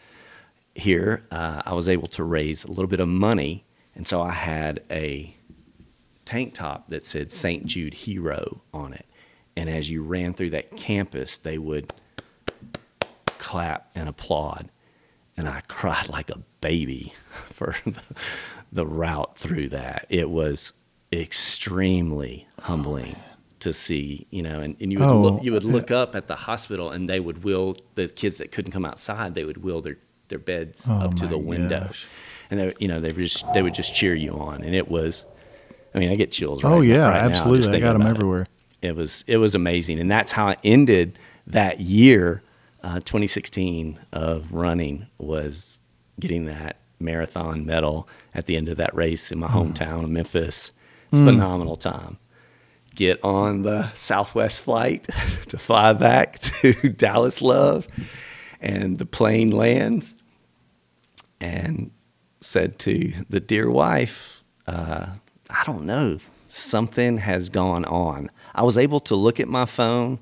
here, uh, I was able to raise a little bit of money. And so I had a tank top that said St. Jude Hero on it. And as you ran through that campus, they would clap and applaud. And I cried like a baby for the, the route through that. It was extremely humbling oh, to see, you know, and, and you would oh, look you would oh. look up at the hospital and they would wheel the kids that couldn't come outside, they would wheel their, their beds oh up to the window. Gosh. And they you know, they would just they would just cheer you on. And it was I mean, I get chills right Oh yeah, right absolutely. I got them everywhere. It it was it was amazing, and that's how I ended that year, uh, 2016 of running was getting that marathon medal at the end of that race in my mm. hometown of Memphis. Mm. Phenomenal time. Get on the Southwest flight to fly back to Dallas Love, and the plane lands, and said to the dear wife, uh, I don't know, something has gone on. I was able to look at my phone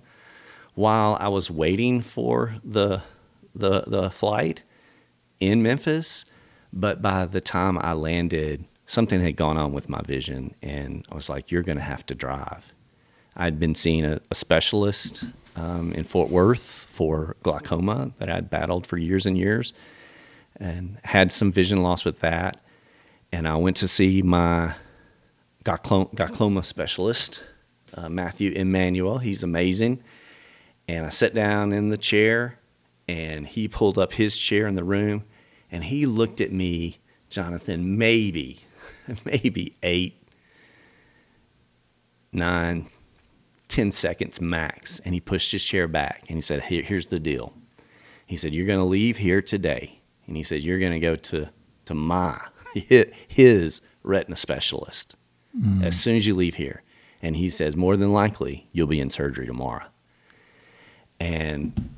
while I was waiting for the the the flight in Memphis, but by the time I landed, something had gone on with my vision, and I was like, "You're going to have to drive." I'd been seeing a, a specialist um, in Fort Worth for glaucoma that I'd battled for years and years, and had some vision loss with that. And I went to see my glaucoma specialist uh, Matthew Emmanuel. He's amazing. And I sat down in the chair, and he pulled up his chair in the room, and he looked at me Jonathan, maybe, maybe eight, nine, ten seconds max. And he pushed his chair back and he said, Here, Here's the deal. He said, You're going to leave here today. And he said, You're going to go to, to my, his retina specialist as soon as you leave here. And he says, More than likely, you'll be in surgery tomorrow. And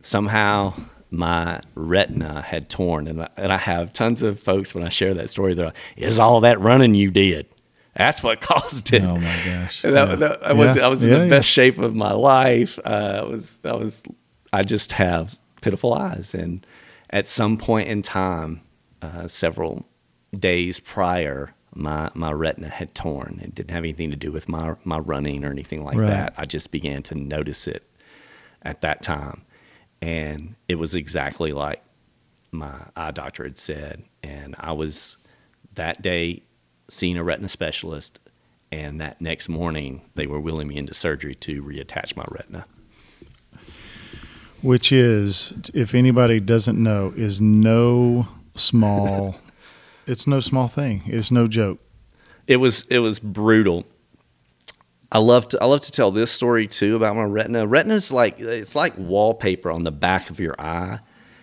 somehow my retina had torn. And I, and I have tons of folks when I share that story, they're like, Is all that running you did? That's what caused it. Oh my gosh. And that, Yeah. that- I was Yeah. I was in Yeah, the best shape of my life. Uh, I was I was I just have pitiful eyes, and at some point in time, uh, several days prior, my my retina had torn. It didn't have anything to do with my my running or anything like Right. that. I just began to notice it at that time, and it was exactly like my eye doctor had said, and I was that day seeing a retina specialist, and that next morning they were wheeling me into surgery to reattach my retina. Which is, if anybody doesn't know, is no small. It's no small thing. It's no joke. It was it was brutal. I love to I love to tell this story too about my retina. Retina's like it's like wallpaper on the back of your eye.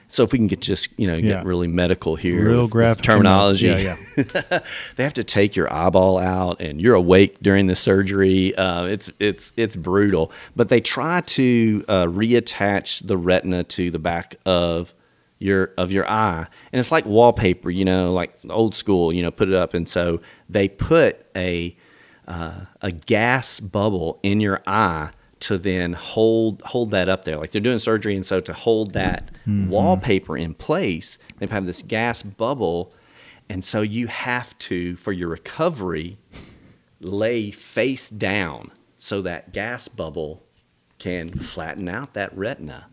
So if we can get just you know Yeah. get really medical here, Real graphic terminology. Yeah, yeah. they have to take your eyeball out and you're awake during the surgery uh, it's it's it's brutal but they try to uh, reattach the retina to the back of your of your eye. And it's like wallpaper you know like old school you know put it up. And so they put a uh, a gas bubble in your eye to then hold hold that up there. Like they're doing surgery and so to hold that wallpaper in place they have this gas bubble. And so you have to, for your recovery, lay face down so that gas bubble can flatten out that retina.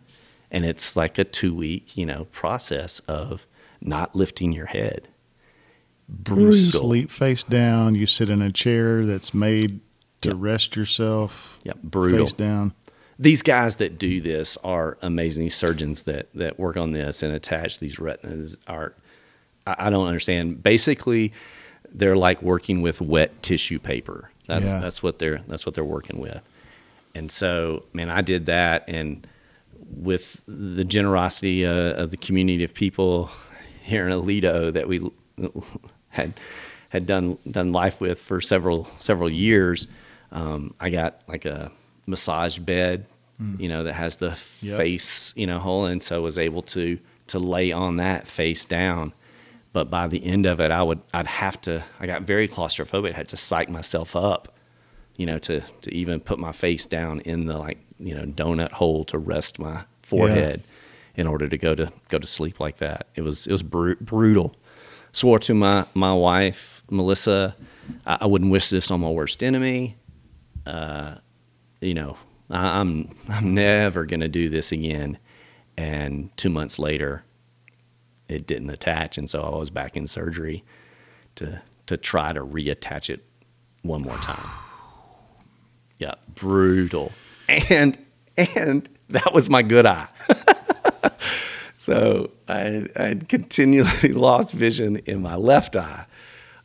And it's like a two week, you know, process of not lifting your head. You Brutal. sleep face down. You sit in a chair that's made to Yep. rest yourself. Yep, brutal. Face down. These guys that do this are amazing. These surgeons that, that work on this and attach these retinas are, I, I don't understand. Basically, they're like working with wet tissue paper. That's Yeah. that's what they're that's what they're working with. And so, man, I did that, and with the generosity uh, of the community of people here in Aledo that we had had done done life with for several several years, um, I got like a massage bed, you know, that has the Yep. face, you know, hole, and so I was able to to lay on that face down. But by the end of it, I would I'd have to. I got very claustrophobic. I had to psych myself up you know, to to even put my face down in the like you know donut hole to rest my forehead in order to go to go to sleep like that. It was it was bru- brutal. Swore to my my wife Melissa, I, I wouldn't wish this on my worst enemy. Uh, you know, I, I'm I'm never gonna do this again. And two months later, it didn't attach, and so I was back in surgery to to try to reattach it one more time. Yeah, brutal. And and that was my good eye. so I I continually lost vision in my left eye.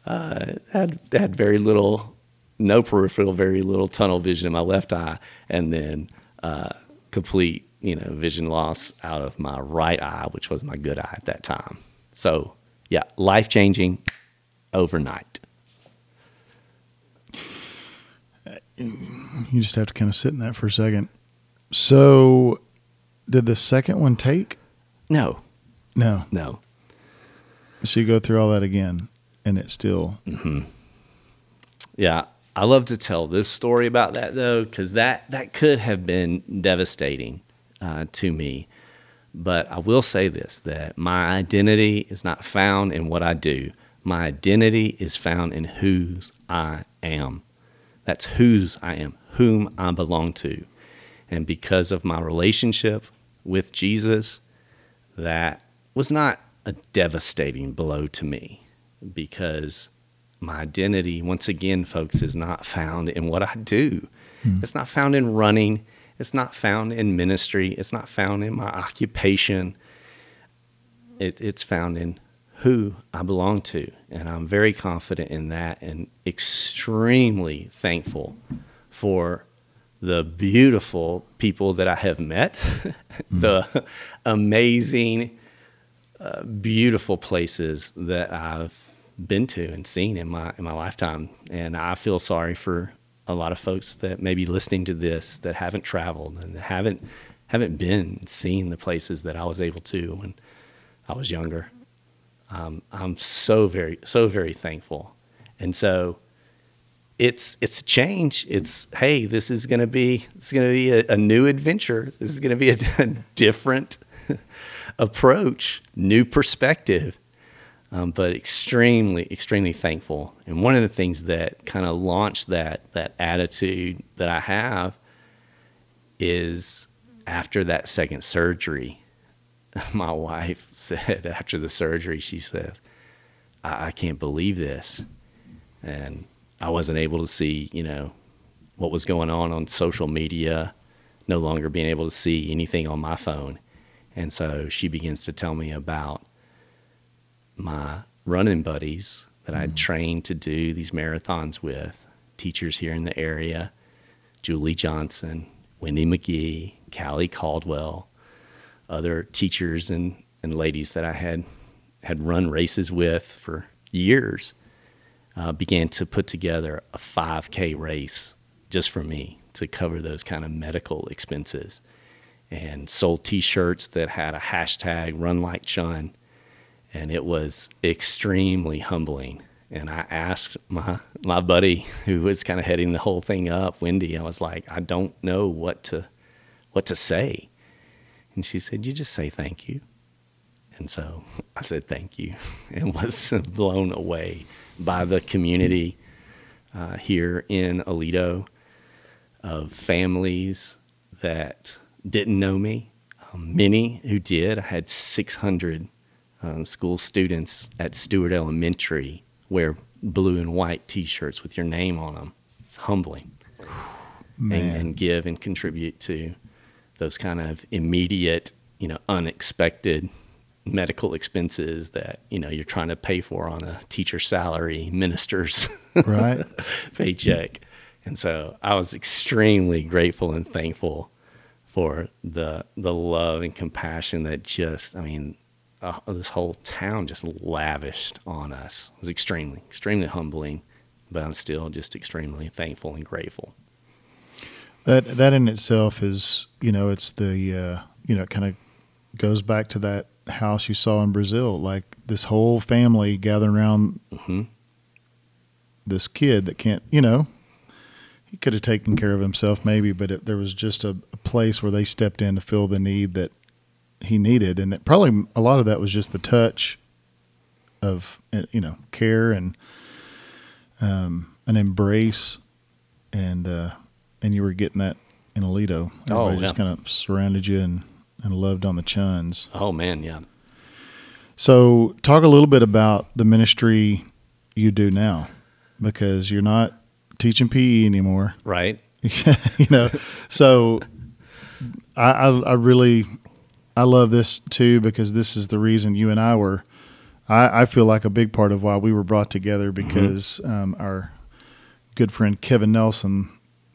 Uh, had had very little, no peripheral, very little tunnel vision in my left eye, and then uh, complete you know vision loss out of my right eye, which was my good eye at that time. So yeah, life changing overnight. You just have to kind of sit in that for a second. So, did the second one take? No, No. no. So you go through all that again, and it still Yeah, I love to tell this story about that though, because that that could have been devastating uh, to me. But I will say this: that my identity is not found in what I do. My identity is found in whose I am. That's whose I am, whom I belong to, and because of my relationship with Jesus, that was not a devastating blow to me because my identity, once again, folks, is not found in what I do. Hmm. It's not found in running. It's not found in ministry. It's not found in my occupation. It, it's found in who I belong to. And I'm very confident in that and extremely thankful for the beautiful people that I have met, the amazing, uh, beautiful places that I've been to and seen in my in my lifetime. And I feel sorry for a lot of folks that may be listening to this that haven't traveled and haven't haven't been and seen the places that I was able to when I was younger. Um, I'm so very so very thankful, and so it's it's a change. It's hey, this is going to be it's going to be a, a, new adventure. This is going to be a, a different approach, new perspective, um, but extremely extremely thankful. And one of the things that kind of launched that that attitude that I have is after that second surgery. My wife said after the surgery, she said, I, I can't believe this. And I wasn't able to see, you know, what was going on on social media, no longer being able to see anything on my phone. And so she begins to tell me about my running buddies that I'd mm-hmm. trained to do these marathons with, teachers here in the area, Julie Johnson, Wendy McGee, Callie Caldwell, other teachers and, and ladies that I had had run races with for years uh, began to put together a 5K race just for me to cover those kind of medical expenses and sold t-shirts that had a hashtag run like Chunn. And it was extremely humbling. And I asked my my buddy who was kind of heading the whole thing up Wendy I was like I don't know what to what to say and she said you just say thank you and so I said thank you and was blown away by the community uh, here in Aledo of families that didn't know me, um, many who did. I had 600 uh, school students at Stuard Elementary wear blue and white T-shirts with your name on them. It's humbling, and, and give and contribute to those kind of immediate, you know, unexpected medical expenses that you know you're trying to pay for on a teacher salary, minister's right paycheck. And so I was extremely grateful and thankful for the the love and compassion that just I mean uh, this whole town just lavished on us. It was extremely extremely humbling, but I'm still just extremely thankful and grateful. That that in itself is you know it's the uh, you know it kind of goes back to that house you saw in Brazil, like this whole family gathering around mm-hmm. this kid that can't, you know, he could have taken care of himself maybe, but it, there was just a, a, place where they stepped in to fill the need that he needed, and that probably a lot of that was just the touch of uh, you know care and um, an embrace, and uh, and you were getting that in Aledo. Everybody oh, yeah. just kind of surrounded you and and loved on the Chunns. Oh man, yeah. So talk a little bit about the ministry you do now, because you're not teaching PE anymore, right? you know, so I, I, I really I love this too because this is the reason you and I were. I, I feel like a big part of why we were brought together mm-hmm. because mm-hmm. um, our good friend Kevin Nelson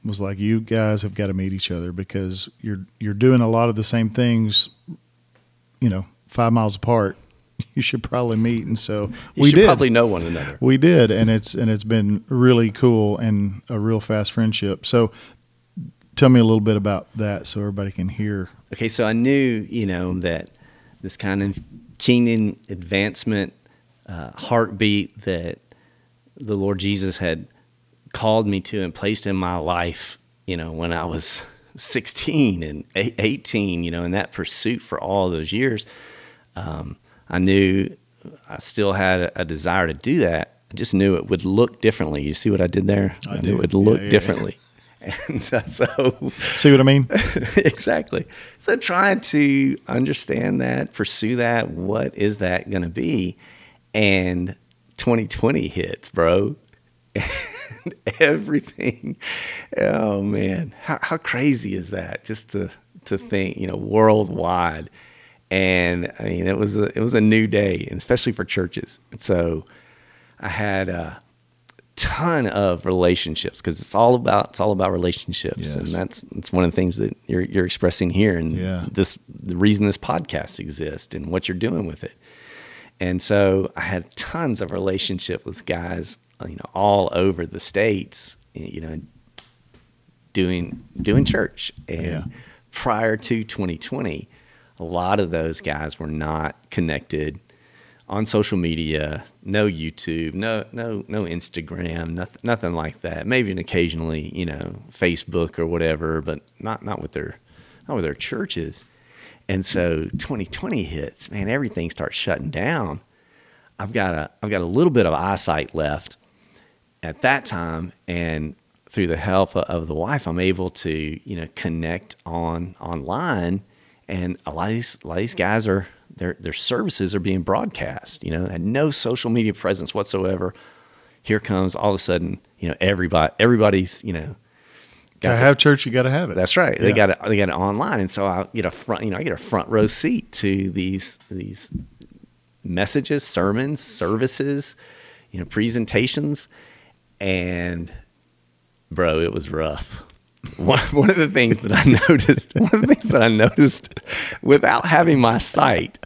was like, "You guys have got to meet each other because you're you're doing a lot of the same things, you know, five miles apart. You should probably meet." And so you we did. Probably know one another. We did, and it's and it's been really cool and a real fast friendship. So, tell me a little bit about that so everybody can hear. Okay, so I knew you know that this kind of kingdom advancement uh, heartbeat that the Lord Jesus had called me to and placed in my life, you know, when I was 16 and 18, you know, in that pursuit for all those years, um, I knew I still had a, desire to do that. I just knew it would look differently. You see what I did there? I, I knew it would look yeah, yeah, differently. Yeah. And so, see what I mean? exactly. So, trying to understand that, pursue that, what is that going to be? And 2020 hits, bro. everything. Oh man, how, how crazy is that? Just to to think, you know, worldwide, and I mean it was a, it was a new day, and especially for churches. And so I had a ton of relationships because it's all about it's all about relationships, and that's that's one of the things that you're you're expressing here, and Yeah. this the reason this podcast exists and what you're doing with it. And so I had tons of relationship with guys, you know, all over the states, you know, doing doing church. And Yeah. prior to 2020, a lot of those guys were not connected on social media, no YouTube, no no no Instagram, nothing nothing like that. Maybe an occasionally, you know, Facebook or whatever, but not not with their not with their churches. And so 2020 hits, man, everything starts shutting down. I've got a I've got a little bit of eyesight left at that time and through the help of the wife I'm able to, you know, connect on online and a lot of these a lot of these guys are their their services are being broadcast, you know, had no social media presence whatsoever. Here comes all of a sudden, you know, everybody everybody's, you know, To got the- have church, you got to have it. that's right. They Yeah. got it. They got it online, and so I get a front. You know, I get a front row seat to these these messages, sermons, services, you know, presentations, and bro, it was rough. One, one of the things that I noticed, one of the things that I noticed without having my sight,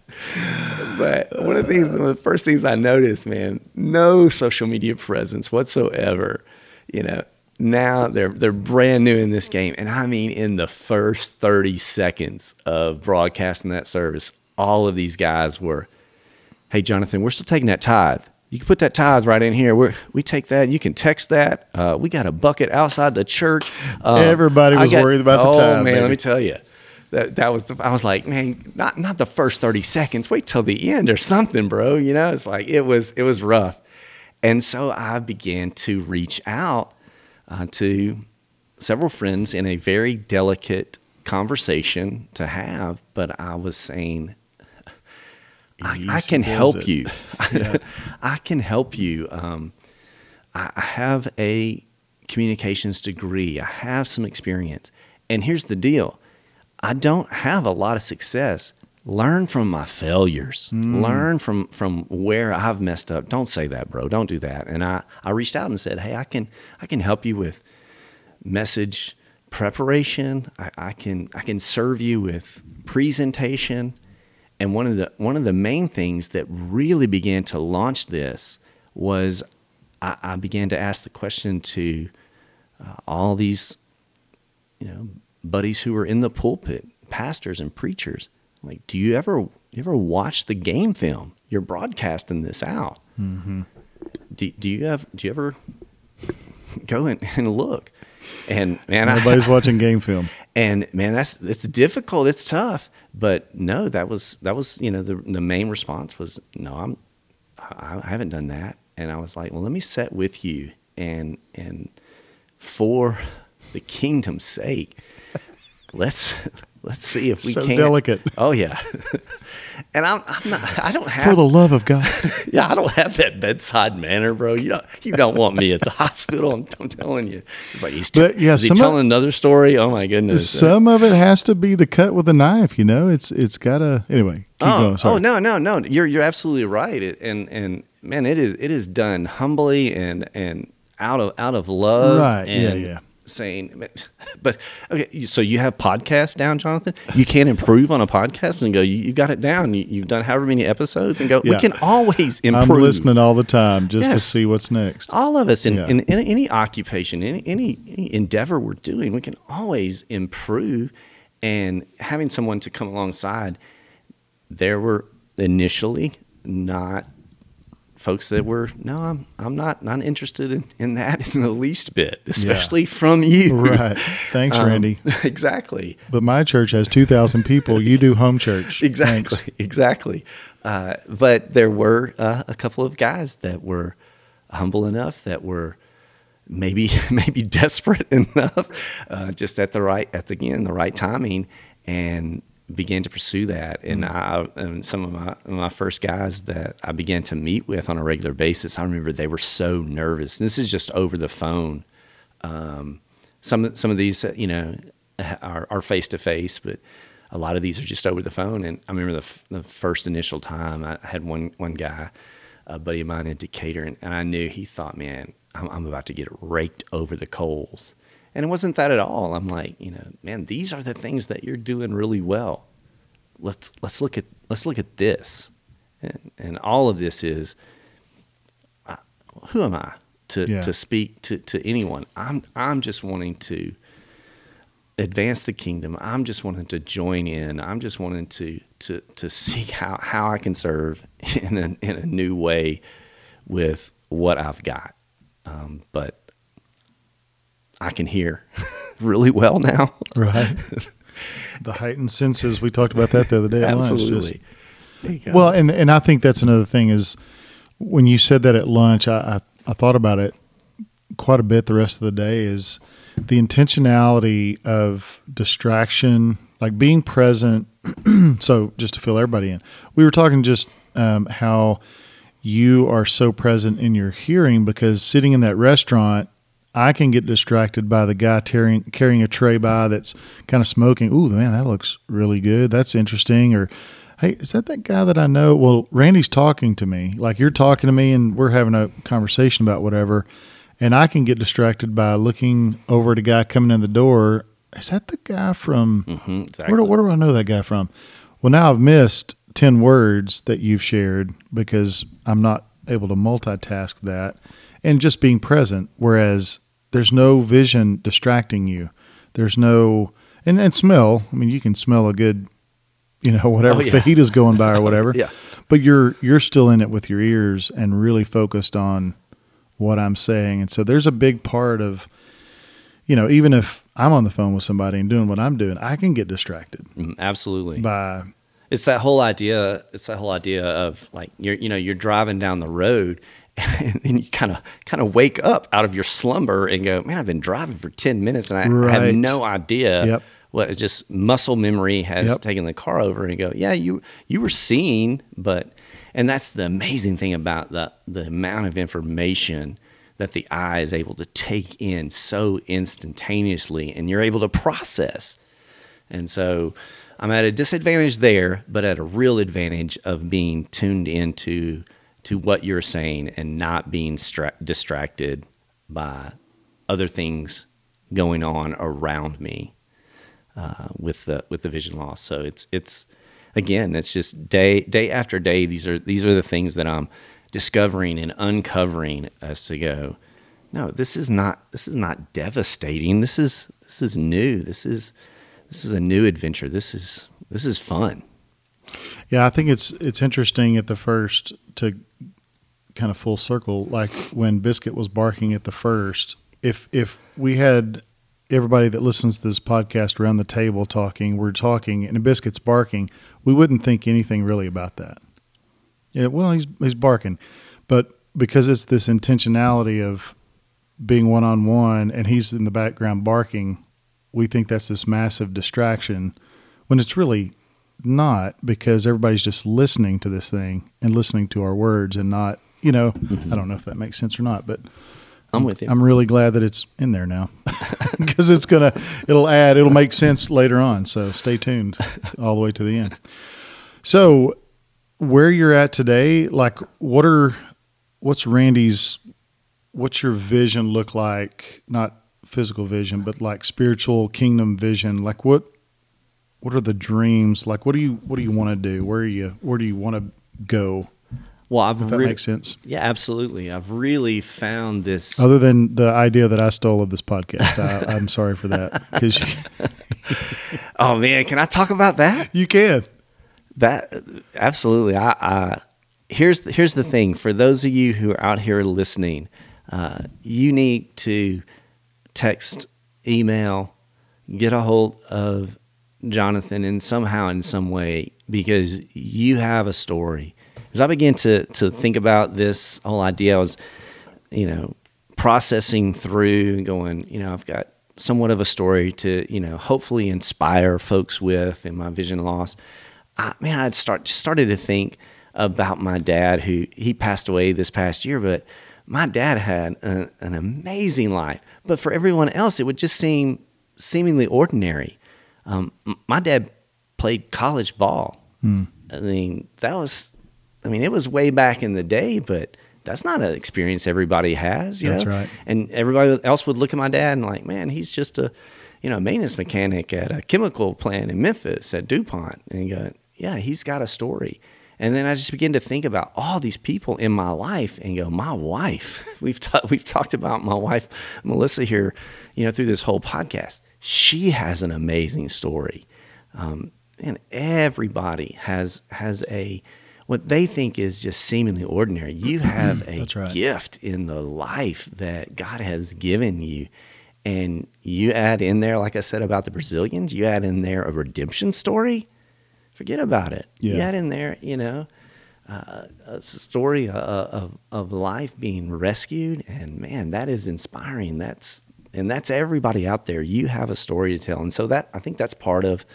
but one of the things, one of the first things I noticed, man, no social media presence whatsoever. You know, now they're they're brand new in this game, and I mean, in the first thirty seconds of broadcasting that service, all of these guys were, "Hey, Jonathan, we're still taking that tithe. You can put that tithe right in here. We we take that. You can text that. Uh, we got a bucket outside the church. Um, Everybody was worried about the oh, tithe, man, let me tell you, that that was. The, I was like, man, not not the first thirty seconds. Wait till the end or something, bro. You know, it's like it was it was rough, and so I began to reach out uh, to several friends in a very delicate conversation to have. But I was saying, I, I can help it. you. I can help you. Um, I, I have a communications degree. I have some experience. And here's the deal I don't have a lot of success. Learn from my failures. Learn from from where I've messed up. Don't say that, bro. Don't do that. And I, I reached out and said, Hey, I can I can help you with message preparation. I, I can I can serve you with presentation. And one of the one of the main things that really began to launch this was I, I began to ask the question to uh, all these you know buddies who were in the pulpit, pastors and preachers. Like, do you ever you ever watch the game film? You're broadcasting this out. Mm-hmm. Do, do you have do you ever go and, and look? And man, I, Everybody's watching game film. and man, that's it's difficult. It's tough. But no, that was that was you know the the main response was no, I'm I, haven't done that. And I was like, well, let me set with you and and for the kingdom's sake, let's let's see if we can So can delicate. Oh yeah. And I'm, I'm not. I don't have For the love of God. yeah, I don't have that bedside manner, bro. You don't, you don't want me at the hospital. I'm, I'm telling you. It's like he's, But, yeah, is he some of- telling another story? Oh my goodness. Some of it has to be the cut with a knife, you know? It's it's gotta anyway, keep oh, oh no, no, no. You're you're absolutely right. It, and and man, it is it is done humbly and and out of out of love. Right, yeah, yeah. Saying, but okay. So you have podcasts down, Jonathan. You can't improve on a podcast and go. You, you got it down. You, you've done however many episodes and go. We can always improve. I'm listening all the time just to see what's next. all of us in, Yeah. in, in any occupation any, any any endeavor we're doing we can always improve and having someone to come alongside there were initially not folks that were no i'm, I'm not not interested in, in that in the least bit especially from you Right. Thanks, Um, Randy. exactly But my church has 2,000 people. You do home church. exactly Thanks. exactly uh, but there were uh, a couple of guys that were humble enough that were maybe maybe desperate enough uh, just at the right at the again the right timing and began to pursue that and I and some of my my first guys that I began to meet with on a regular basis I remember they were so nervous this is just over the phone um, some some of these you know are are face to face but a lot of these are just over the phone. And I remember the, f- the first initial time I had one, one guy, a buddy of mine in Decatur, and, and I knew he thought, man, I'm, I'm about to get raked over the coals. And it wasn't that at all. I'm like, you know, man, these are the things that you're doing really well. Let's let's look at let's look at this, and, and all of this is, uh, who am I to Yeah. to speak to, to anyone? I'm I'm just wanting to advance the kingdom. I'm just wanting to join in. I'm just wanting to to to see how how I can serve in a in a new way with what I've got. Um, but I can hear really well now. Right. the heightened senses. We talked about that the other day. at lunch, just- Absolutely. Go. Well, and and I think that's another thing is when you said that at lunch, I, I I thought about it quite a bit the rest of the day. Is the intentionality of distraction, like being present. so just to fill everybody in, we were talking just um, how you are so present in your hearing because sitting in that restaurant. I can get distracted by the guy tearing, carrying a tray by that's kind of smoking. Ooh, man, that looks really good. That's interesting. Or hey, is that that guy that I know? Well, Randy's talking to me. Like you're talking to me and we're having a conversation about whatever. And I can get distracted by looking over at a guy coming in the door. Is that the guy from Mhm, exactly. where, do, where do I know that guy from? Well, now I've missed 10 words that you've shared because I'm not able to multitask that and just being present. Whereas there's no vision distracting you. There's no, and, and smell. I mean, you can smell a good, you know, whatever Oh, yeah. fajita's going by or whatever. Yeah. But you're, you're still in it with your ears and really focused on what I'm saying. And so there's a big part of, you know, even if I'm on the phone with somebody and doing what I'm doing, I can get distracted Mhm, absolutely. by It's that whole idea. It's that whole idea of like you're you know you're driving down the road, and then you kind of kind of wake up out of your slumber and go, man, I've been driving for ten minutes and I, I Right. have no idea Yep. what it just muscle memory has Yep. taken the car over and go, yeah, you you were seeing, but and that's the amazing thing about the the amount of information that the eye is able to take in so instantaneously, and you're able to process. And so I'm at a disadvantage there, but at a real advantage of being tuned into to what you're saying and not being stra- distracted by other things going on around me uh, with the with the vision loss. So it's it's again, it's just day day after day. These are these are the things that I'm discovering and uncovering as to go. No, this is not this is not devastating. This is this is new. This is this is a new adventure. This is this is fun. Yeah, I think it's it's interesting at the first to kind of full circle, like when Biscuit was barking at the first. If if we had everybody that listens to this podcast around the table talking, we're talking, and Biscuit's barking, we wouldn't think anything really about that. Yeah, well, he's he's barking, but because it's this intentionality of being one on one, and he's in the background barking, we think that's this massive distraction, when it's really not because everybody's just listening to this thing and listening to our words and not, you know, mm-hmm. I don't know if that makes sense or not, but I'm with you. I'm really glad that it's in there now because it's going to, it'll add, it'll make sense later on. So stay tuned all the way to the end. So where you're at today, like what are, what's Randy's, what's your vision look like? Not physical vision, but like spiritual kingdom vision. Like what, what are the dreams? Like what do you, what do you want to do? Where are you, where do you want to go? Well, I've If that re- makes sense. yeah, absolutely. I've really found this. Other than the idea that I stole of this podcast, I, I'm sorry for that because oh man, can I talk about that? you can. That absolutely. I, I here's the, here's the thing for those of you who are out here listening, uh, you need to text, email, get a hold of Jonathan in somehow in some way because you have a story. As I began to to think about this whole idea, I was, you know, processing through and going, you know, I've got somewhat of a story to, you know, hopefully inspire folks with in my vision loss. I, man, I'd start started to think about my dad who he passed away this past year, but my dad had a, an amazing life. But for everyone else, it would just seem seemingly ordinary. Um, my dad played college ball. Hmm. I mean, that was, I mean, it was way back in the day, but that's not an experience everybody has, you That's know? right. And everybody else would look at my dad and like, man, he's just a, you know, maintenance mechanic at a chemical plant in Memphis at DuPont. And go, yeah, he's got a story. And then I just begin to think about all these people in my life and go, my wife. We've ta- we've talked about my wife Melissa here, you know, through this whole podcast. She has an amazing story, um, and everybody has has a what they think is just seemingly ordinary. You have a right. gift in the life that God has given you. And you add in there, like I said about the Brazilians, you add in there a redemption story forget about it. You add in there, you know, uh, a story uh, of of life being rescued, and man, that is inspiring. That's and that's everybody out there. You have a story to tell, and so that I think that's part of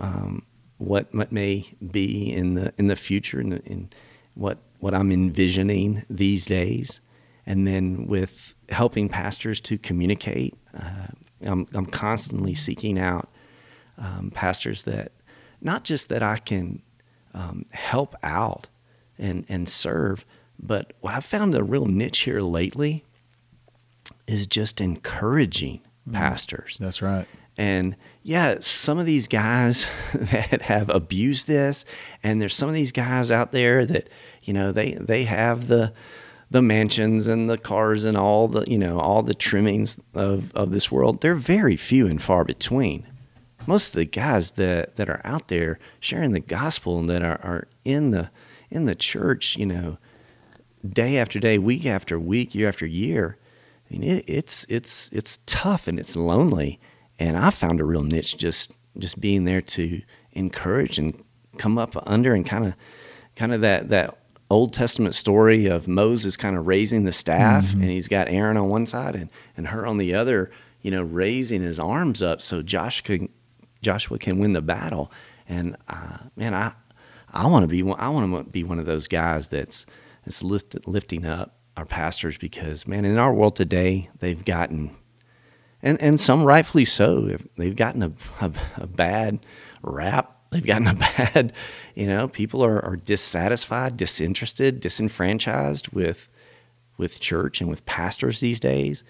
um, what what may be in the in the future, and in, in what what I'm envisioning these days, and then with helping pastors to communicate. Uh, I'm I'm constantly seeking out um, pastors that not just that I can um, help out and and serve, but what I've found a real niche here lately is just encouraging pastors. That's right. And yeah, some of these guys that have abused this, and there's some of these guys out there that, you know, they they have the the mansions and the cars and all the you know all the trimmings of of this world. They're very few and far between. Most of the guys that that are out there sharing the gospel and that are, are in the in the church, you know, day after day, week after week, year after year. I mean, it, it's it's it's tough and it's lonely, and I found a real niche just just being there to encourage and come up under and kind of kind of that that Old Testament story of Moses kind of raising the staff, and he's got Aaron on one side and and Hur on the other, you know, raising his arms up so Josh could Joshua can win the battle. And uh, man, I I want to be one, I want to be one of those guys that's that's lift, lifting up our pastors because man, in our world today, they've gotten and and some rightfully so. They've gotten a, a, a bad rap. They've gotten a bad, you know, people are, are dissatisfied, disinterested, disenfranchised with with church and with pastors these days.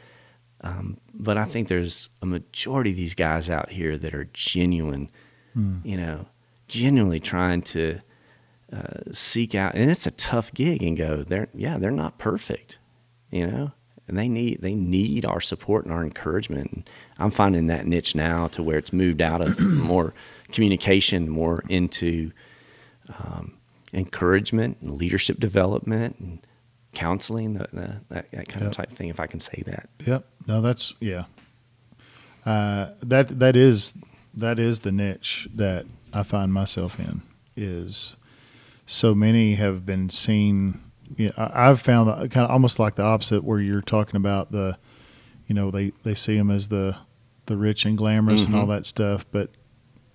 Um, but I think there's a majority of these guys out here that are genuine, you know, genuinely trying to uh, seek out, and it's a tough gig. And go, they're yeah, they're not perfect, you know, and they need they need our support and our encouragement. And I'm finding that niche now to where it's moved out of more communication, more into um, encouragement and leadership development and counseling, the, the, that, that kind Yep. of type thing, if I can say that. Yep. No, that's yeah. Uh, that that is that is the niche that I find myself in. Is so many have been seen. You know, I've found that kind of almost like the opposite, where you're talking about the, you know, they they see them as the the rich and glamorous and all that stuff, but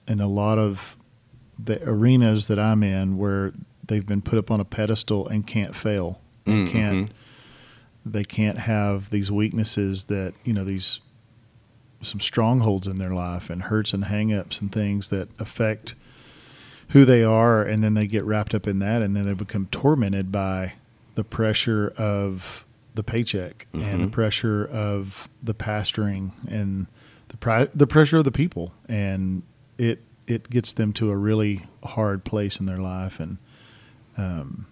in a lot of the arenas that I'm in, where they've been put up on a pedestal and can't fail, and Mhm. can't they can't have these weaknesses that you know these some strongholds in their life and hurts and hangups and things that affect who they are and then they get wrapped up in that and then they become tormented by the pressure of the paycheck and the Mhm. pressure of the pastoring and the pri- the pressure of the people and it it gets them to a really hard place in their life and um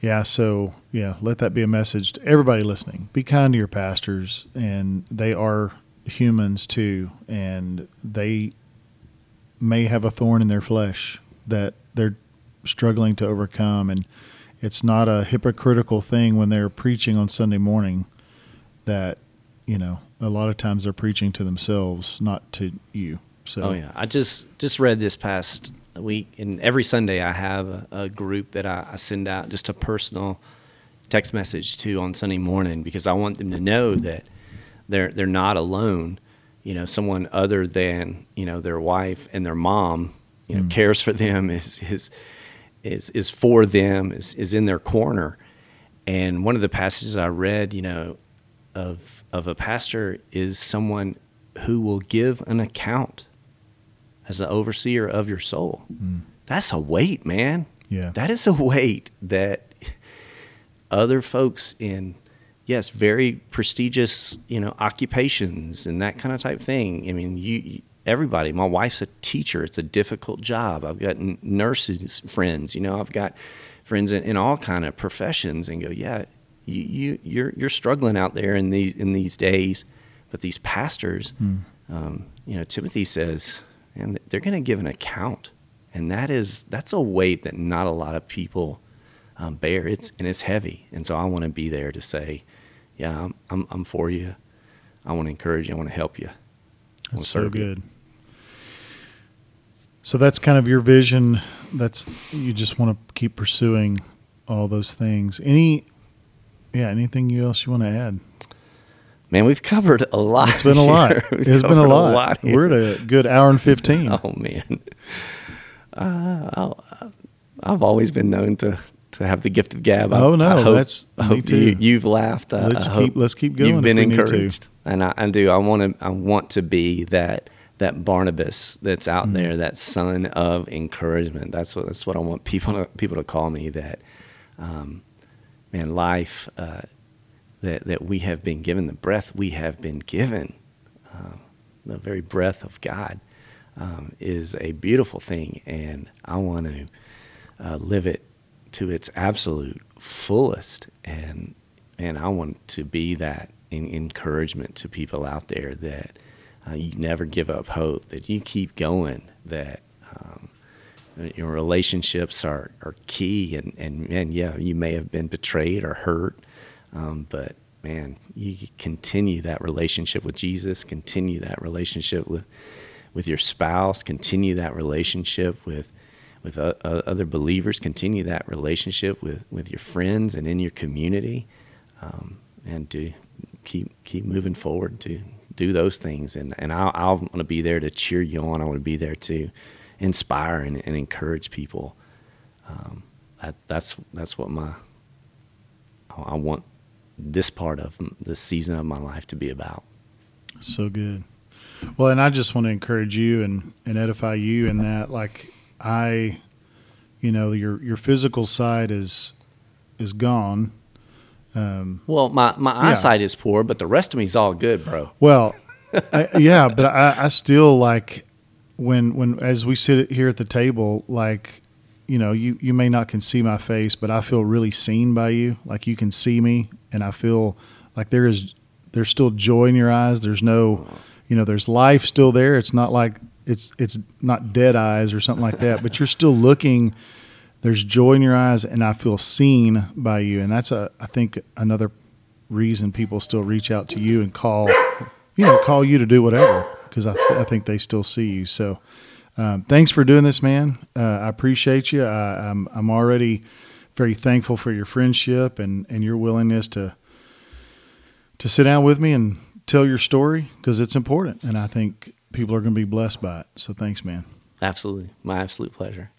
yeah, so yeah, let that be a message to everybody listening. Be kind to your pastors, and they are humans too, and they may have a thorn in their flesh that they're struggling to overcome. And it's not a hypocritical thing when they're preaching on Sunday morning that, you know, a lot of times they're preaching to themselves, not to you. So, Oh yeah, I just just read this past week, and every Sunday I have a, a group that I, I send out just a personal text message to on Sunday morning because I want them to know that they're they're not alone. You know, someone other than you know their wife and their mom, you know, mm. cares for them is is is is for them is is in their corner. And one of the passages I read, you know, of of a pastor is someone who will give an account as an overseer of your soul. Mm. That's a weight, man. Yeah. That is a weight that other folks in yes, very prestigious, you know, occupations and that kind of type thing. I mean, you, you everybody. My wife's a teacher. It's a difficult job. I've got n- nurses friends. You know, I've got friends in, in all kind of professions, and go, yeah, you, you you're you're struggling out there in these in these days. But these pastors, um, you know, Timothy says, and they're going to give an account, and that is that's a weight that not a lot of people um, bear. It's and it's heavy, and so I want to be there to say, yeah, I'm I'm, I'm for you. I want to encourage you. I want to help you. That's so serve you. So that's kind of your vision. That's you just want to keep pursuing all those things. Any, yeah, anything you else you want to add? Man, we've covered a lot. It's been a lot. It's been a covered lot. We're at a good hour and fifteen. Oh man, uh, I'll- I've always been known to to have the gift of gab. I- Oh, no, I hope, that's- I me hope too. You, you've laughed. Let's I keep- let's keep going You've been we need to. encouraged, and I, I do. I want to. I want to be that that Barnabas that's out Mm-hmm. there, that son of encouragement. That's what that's what I want people to people to call me. That um, man, life uh, that that we have been given, the breath we have been given, um, the very breath of God, um, is a beautiful thing, and I want to uh, live it to its absolute fullest, and and I want to be that in, encouragement to people out there that uh, you never give up hope, that you keep going, that. Um, your relationships are, are key and, and, and yeah you may have been betrayed or hurt um, but man you continue that relationship with jesus continue that relationship with with your spouse continue that relationship with with o- o- other believers continue that relationship with with your friends and in your community um, and to keep keep moving forward to do those things and and I, I want to be there to cheer you on I want to be there to inspire and, and encourage people um, that, that's that's what my I want this part of this season of my life to be about So good. Well, and I just want to encourage you and, and edify you in that, like I, you know, your your physical side is is gone. Um, well my, my Yeah. eyesight is poor but the rest of me is all good bro well, I, yeah, but I, I still like when when as we sit here at the table, like you know, you you may not can see my face, but I feel really seen by you. Like you can see me, and I feel like there is there's still joy in your eyes. There's no, you know, there's life still there. It's not like it's it's not dead eyes or something like that, but you're still looking. There's joy in your eyes, and I feel seen by you, and that's a I think another reason people still reach out to you and call, you know, call you to do whatever because I I think they still see you. So. Um, thanks for doing this, man. Uh, I appreciate you. I, I'm I'm already very thankful for your friendship and, and your willingness to to sit down with me and tell your story because it's important, and I think people are going to be blessed by it. So thanks, man. absolutely my absolute pleasure